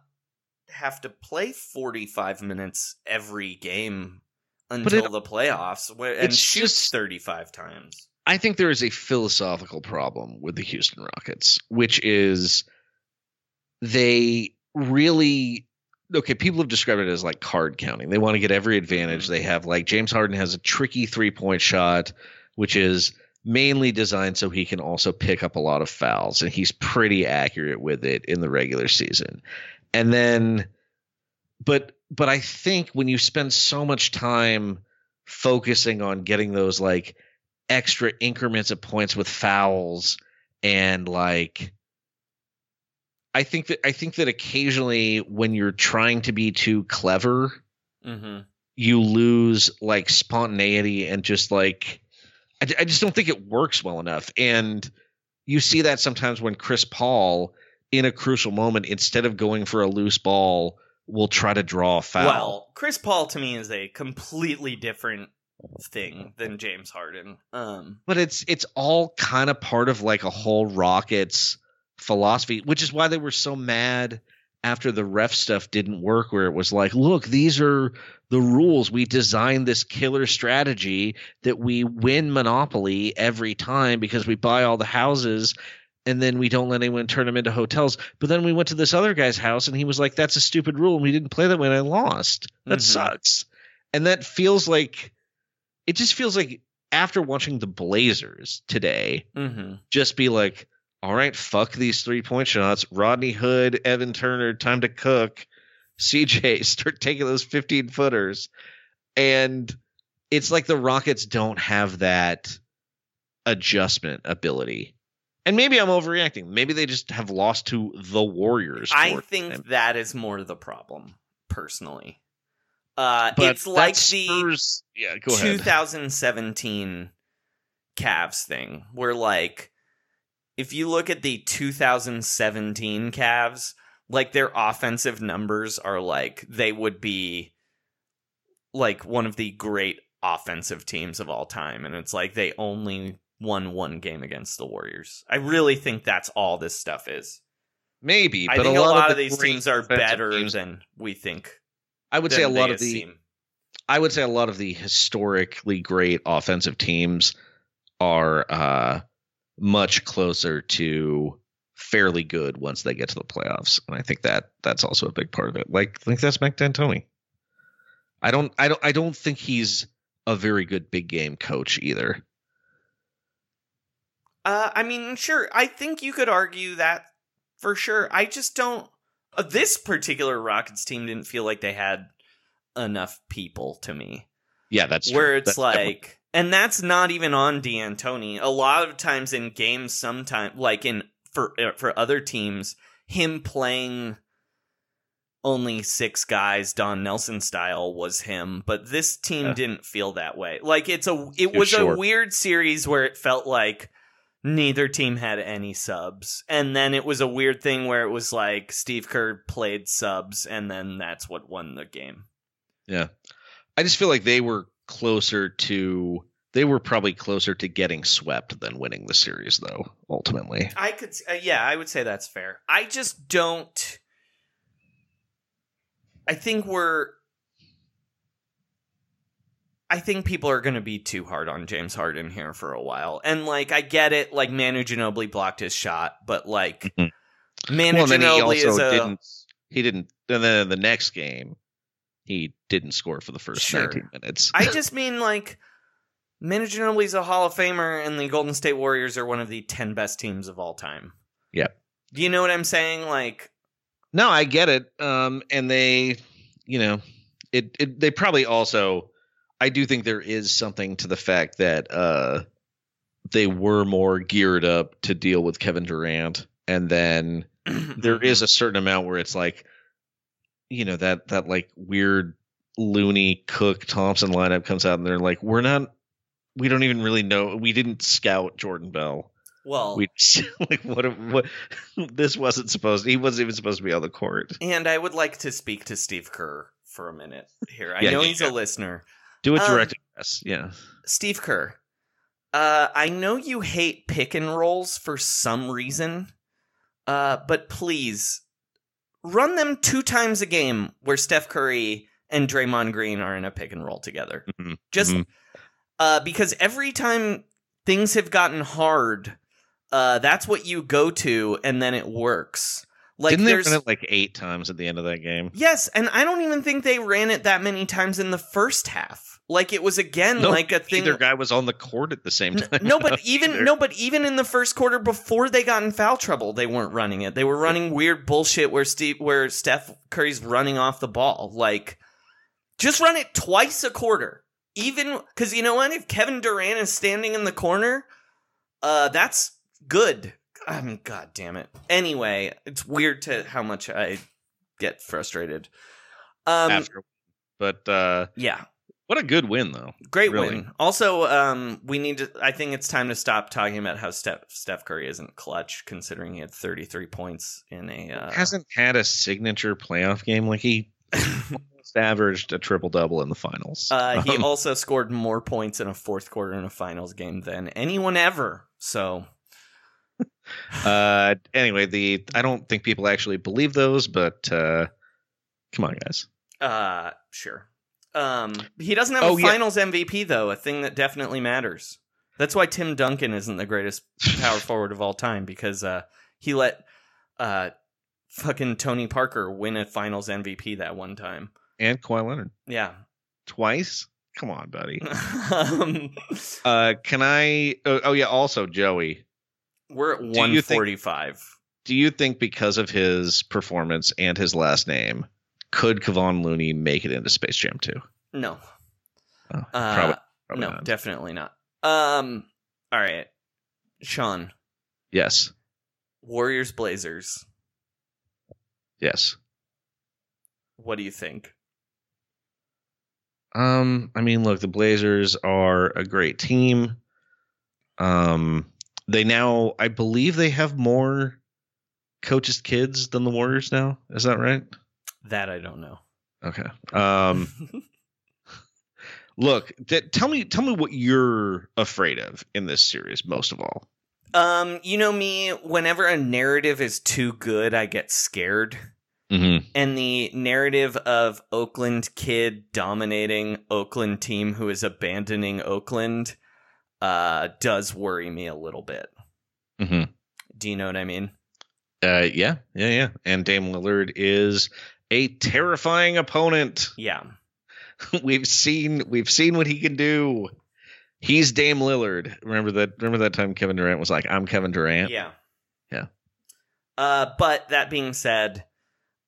have to play 45 minutes every game until it- the playoffs where, and it's shoot just- 35 times. I think there is a philosophical problem with the Houston Rockets, which is they really okay, people have described it as like card counting. They want to get every advantage. Mm-hmm. They have like James Harden has a tricky three-point shot which is mainly designed so he can also pick up a lot of fouls and he's pretty accurate with it in the regular season. And then but but I think when you spend so much time focusing on getting those like extra increments of points with fouls and like I think that I think that occasionally when you're trying to be too clever, Mm-hmm. you lose like spontaneity and just like I, I just don't think it works well enough. And you see that sometimes when Chris Paul in a crucial moment, instead of going for a loose ball, will try to draw a foul. Well, Chris Paul to me is a completely different thing than James Harden. Um, but it's it's all kind of part of like a whole Rockets philosophy, which is why they were so mad after the ref stuff didn't work where it was like, look, these are the rules. We designed this killer strategy that we win Monopoly every time because we buy all the houses and then we don't let anyone turn them into hotels. But then we went to this other guy's house and he was like, that's a stupid rule. And we didn't play that way and I lost. That Mhm. sucks. And that feels like, it just feels like after watching the Blazers today, mm-hmm. just be like, all right, fuck these three point shots. Rodney Hood, Evan Turner, time to cook. CJ, start taking those 15 footers. And it's like the Rockets don't have that adjustment ability. And maybe I'm overreacting. Maybe they just have lost to the Warriors. I think time. that is more the problem personally. Uh, it's like that the yeah, go ahead. 2017 Cavs thing, where like if you look at the 2017 Cavs, like their offensive numbers are like they would be like one of the great offensive teams of all time, and it's like they only won one game against the Warriors. I really think that's all this stuff is. Maybe, I but think a lot, of, of, the these teams are better teams- than we think. I would say a lot of the seem. I would say a lot of the historically great offensive teams are uh, much closer to fairly good once they get to the playoffs, and I think that that's also a big part of it. Like, I think that's Mike D'Antoni. I don't, I don't, I don't think he's a very good big game coach either. Uh, I mean, sure. I think you could argue that for sure. I just don't. Uh, this particular Rockets team didn't feel like they had enough people to me. Yeah, that's where true. it's That's like, definitely- and that's not even on D'Antoni. A lot of times in games, sometimes like in for uh, for other teams, him playing only six guys, Don Nelson style, was him. But this team Yeah. didn't feel that way. Like it's a it Too was a weird series where it felt like neither team had any subs. And then it was a weird thing where it was like Steve Kerr played subs and then that's what won the game. Yeah. I just feel like they were closer to they were probably closer to getting swept than winning the series though, ultimately. I could uh, yeah, I would say that's fair. I just don't I think we're I think people are going to be too hard on James Harden here for a while. And like I get it like Manu Ginobili blocked his shot, but like Manu Mm-hmm. well, and then he Ginobili also is a didn't he didn't and then in the next game he didn't score for the first Sure. 19 minutes. I just mean like Manu Ginobili's a Hall of Famer and the Golden State Warriors are one of the 10 best teams of all time. yeah. Do you know what I'm saying? Like No, I get it. Um, and they, you know, it, it. They probably also. I do think there is something to the fact that uh, they were more geared up to deal with Kevin Durant, and then there is a certain amount where it's like, you know, that that like weird Looney Cook Thompson lineup comes out, and they're like, we're not. We don't even really know. We didn't scout Jordan Bell. well We like what? What? This wasn't supposed. He wasn't even supposed to be on the court. And I would like to speak to Steve Kerr for a minute here. I Yeah, know yeah, he's yeah. a listener. Do a Um, direct address. Yeah. Steve Kerr, uh, I know you hate pick and rolls for some reason, uh, but please run them two times a game where Steph Curry and Draymond Green are in a pick and roll together. Mhm. Just Mhm. uh, because every time things have gotten hard, uh, that's what you go to, and then it works. Like Didn't they run it like eight times at the end of that game? Yes, and I don't even think they ran it that many times in the first half. Like it was again No, like a thing. Either guy was on the court at the same time. No, but even either. no, but even in the first quarter before they got in foul trouble, they weren't running it. They were running weird bullshit where Steve, where Steph Curry's running off the ball. Like, just run it twice a quarter. Even because you know what? If Kevin Durant is standing in the corner, uh, that's good. I mean, god damn it. Anyway, it's weird to how much I get frustrated. Um, after. But uh, yeah, what a good win though. Great Really. win. Also, um, we need to. I think it's time to stop talking about how Steph Steph Curry isn't clutch, considering he had 33 points in a. Uh, Hasn't had a signature playoff game like he averaged a triple double in the finals. uh, he Um, also scored more points in a fourth quarter in a finals game than anyone ever. So uh, anyway, the I don't think people actually believe those, but uh, come on, guys. Uh, sure. Um, he doesn't have Oh, a yeah. Finals MVP though, a thing that definitely matters. That's why Tim Duncan isn't the greatest power forward of all time because uh, he let uh, fucking Tony Parker win a Finals MVP that one time. And Kawhi Leonard Yeah. twice. Come on, buddy. um, Uh, can I? Oh, oh yeah. Also, Joey, we're at you 145. do you think because of his performance and his last name, could Kevon Looney make it into Space Jam 2? No. Oh, Uh, probably, probably no, not. definitely not. Um, all right, Sean. yes. Warriors Blazers. Yes. What do you think? Um, I mean, look, the Blazers are a great team. Um, they now, I believe, they have more coaches' kids than the Warriors now. Is that right? That I don't know. Okay. Um, look, t- tell me, tell me what you're afraid of in this series most of all. Um, you know me, whenever a narrative is too good, I get scared. Mm-hmm. And the narrative of Oakland kid dominating Oakland team who is abandoning Oakland uh does worry me a little bit. Mm-hmm. Do you know what I mean? Uh, yeah, yeah, yeah. And Dame Lillard is a terrifying opponent. Yeah. we've seen we've seen what he can do. He's Dame Lillard. Remember that remember that time Kevin Durant was like, I'm Kevin Durant? Yeah. Yeah. Uh but that being said,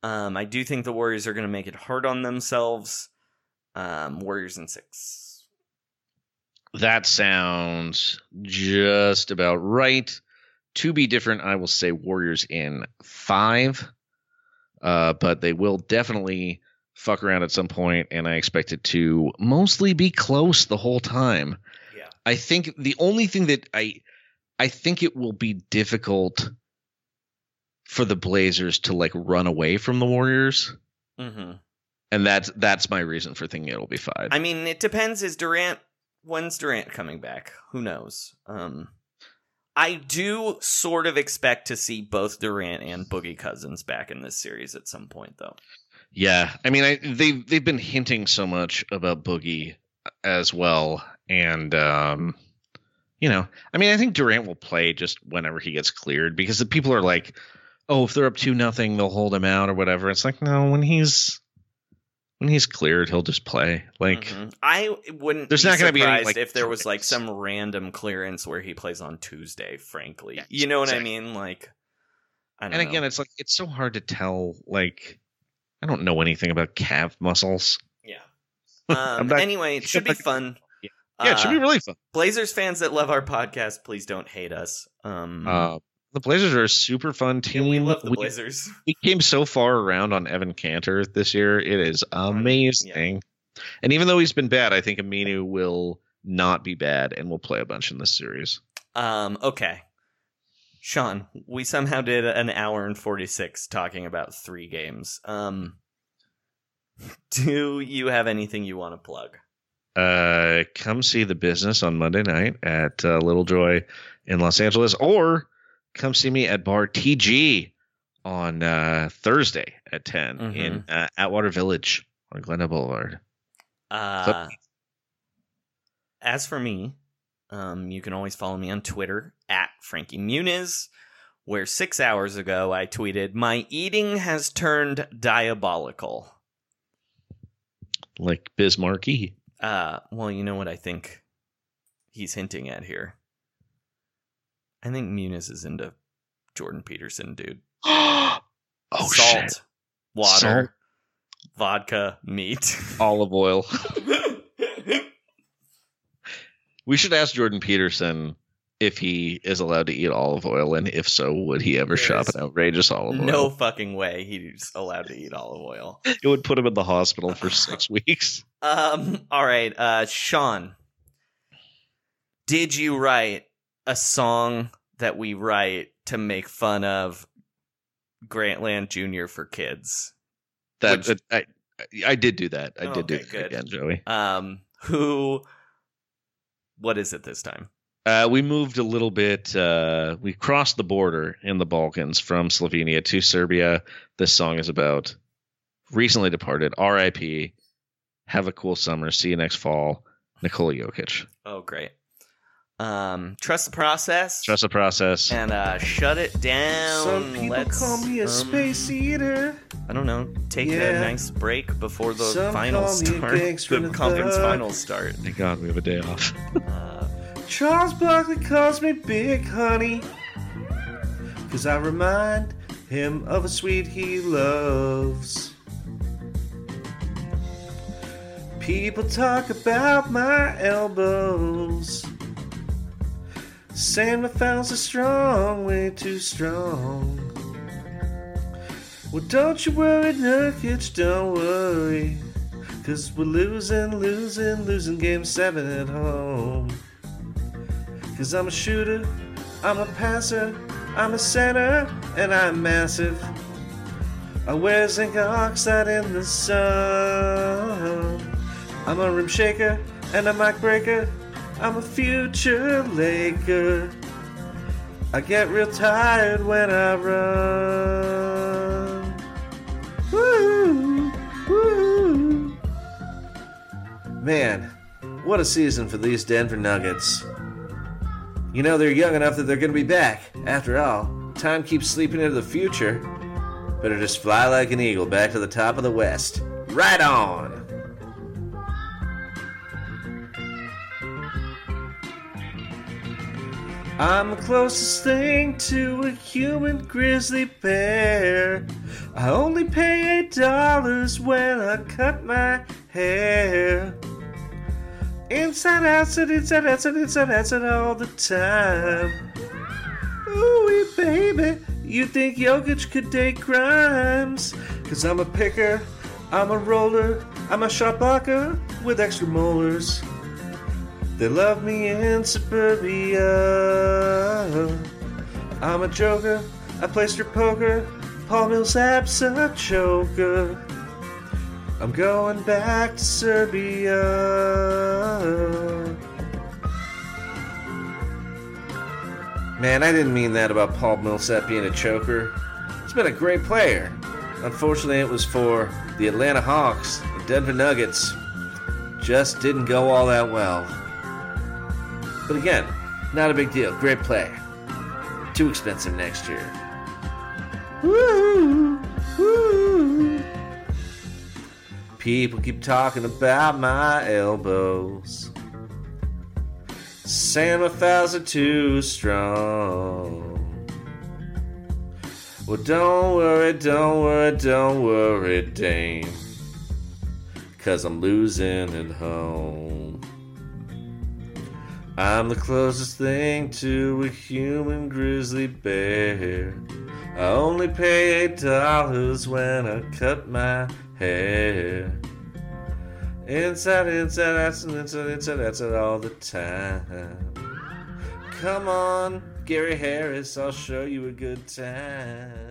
um I do think the Warriors are going to make it hard on themselves. Um Warriors in 6. That sounds just about right. To be different, I will say Warriors in five. Uh, but they will definitely fuck around at some point, and I expect it to mostly be close the whole time. Yeah. I think the only thing that I I think it will be difficult for the Blazers to like run away from the Warriors. Mm-hmm. And that's that's my reason for thinking it'll be five. I mean, it depends. Is Durant when's Durant coming back? Who knows? Um, I do sort of expect to see both Durant and Boogie Cousins back in this series at some point, though. Yeah, I mean, I, they've they've been hinting so much about Boogie as well, and um, you know, I mean, I think Durant will play just whenever he gets cleared because the people are like, oh, if they're up two nothing, they'll hold him out or whatever. It's like, no, when he's when he's cleared, he'll just play. Like, Mhm. I wouldn't. There's be not gonna be any, like, if there was like some random clearance where he plays on Tuesday. Frankly, you know what exactly. I mean? Like, I don't and know. again, it's like it's so hard to tell. Like, I don't know anything about calf muscles. Yeah. Um, not- anyway, it should be fun. Yeah, it should be really fun. Blazers fans that love our podcast, please don't hate us. Um, Uh, the Blazers are a super fun team. we love the Blazers. We came so far around on Enes Kanter this year. It is amazing. And even though he's been bad, I think Aminu will not be bad and will play a bunch in this series. Um, okay. Sean, we somehow did an hour and 46 talking about three games. Um, do you have anything you want to plug? Uh, come see the business on Monday night at uh, Little Joy in Los Angeles, or come see me at Bar TG on uh, Thursday at 10 in uh, Atwater Village on Glendale Boulevard. Uh, as for me, um, you can always follow me on Twitter at Frankie Muniz, where six hours ago I tweeted, My eating has turned diabolical. Like Bismarcky. Uh, well, you know what I think he's hinting at here? I think Muniz is into Jordan Peterson, dude. oh, Salt, shit. water, Salt. vodka, meat. Olive oil. we should ask Jordan Peterson if he is allowed to eat olive oil, and if so, would he ever shop There's an outrageous olive oil? no fucking way he's allowed to eat olive oil. It would put him in the hospital for six weeks. Um, all right, uh, Sean, did you write a song that we write to make fun of Grantland Jr. for kids? That, that- I, I did do that. I did do Okay, that again, Joey. Um, who? What is it this time? Uh, we moved a little bit. Uh, we crossed the border in the Balkans from Slovenia to Serbia. This song is about recently departed. R.I.P. Have a cool summer. See you next fall. Nikola Jokic. Oh, great. Um, trust the process. Trust the process. and uh, shut it down. Some people Let's, call me a um, space eater. I don't know. Take a nice break before the Some finals call me a start. gangster The conference thug. finals start. Thank God we have a day off. Charles Barkley calls me Big Honey. Cause I remind him of a sweet he loves. People talk about my elbows. My fouls are strong, way too strong. Well, don't you worry, Nurkic, don't worry. Cause we're losing, losing, losing game seven at home. Cause I'm a shooter, I'm a passer, I'm a center, and I'm massive. I wear zinc oxide in the sun. I'm a rim shaker and a mic breaker. I'm a future Laker. I get real tired when I run. Woo, woo. Man, what a season for these Denver Nuggets. You know, they're young enough that they're going to be back. After all, time keeps sleeping into the future. Better just fly like an eagle back to the top of the West. Right on! I'm the closest thing to a human grizzly bear. I only pay eight dollars when I cut my hair. Inside, outside, inside, outside, inside, outside all the time. Ooh, baby, you think Jokic could date Grimes? Cause I'm a picker, I'm a roller, I'm a shot blocker with extra molars. They love me in suburbia. I'm a joker, I play strip poker. Paul Millsap's a choker. I'm going back to Serbia. Man, I didn't mean that about Paul Millsap being a choker. He's been a great player. Unfortunately, it was for the Atlanta Hawks. The Denver Nuggets just didn't go all that well. But again, not a big deal. Great play. Too expensive next year. People keep talking about my elbows. Thighs are too strong. Well, don't worry, don't worry, don't worry, Dame. Cause I'm losing at home. I'm the closest thing to a human grizzly bear. I only pay eight dollars when I cut my hair. Inside, inside, outside, inside, inside, outside all the time. Come on, Gary Harris, I'll show you a good time.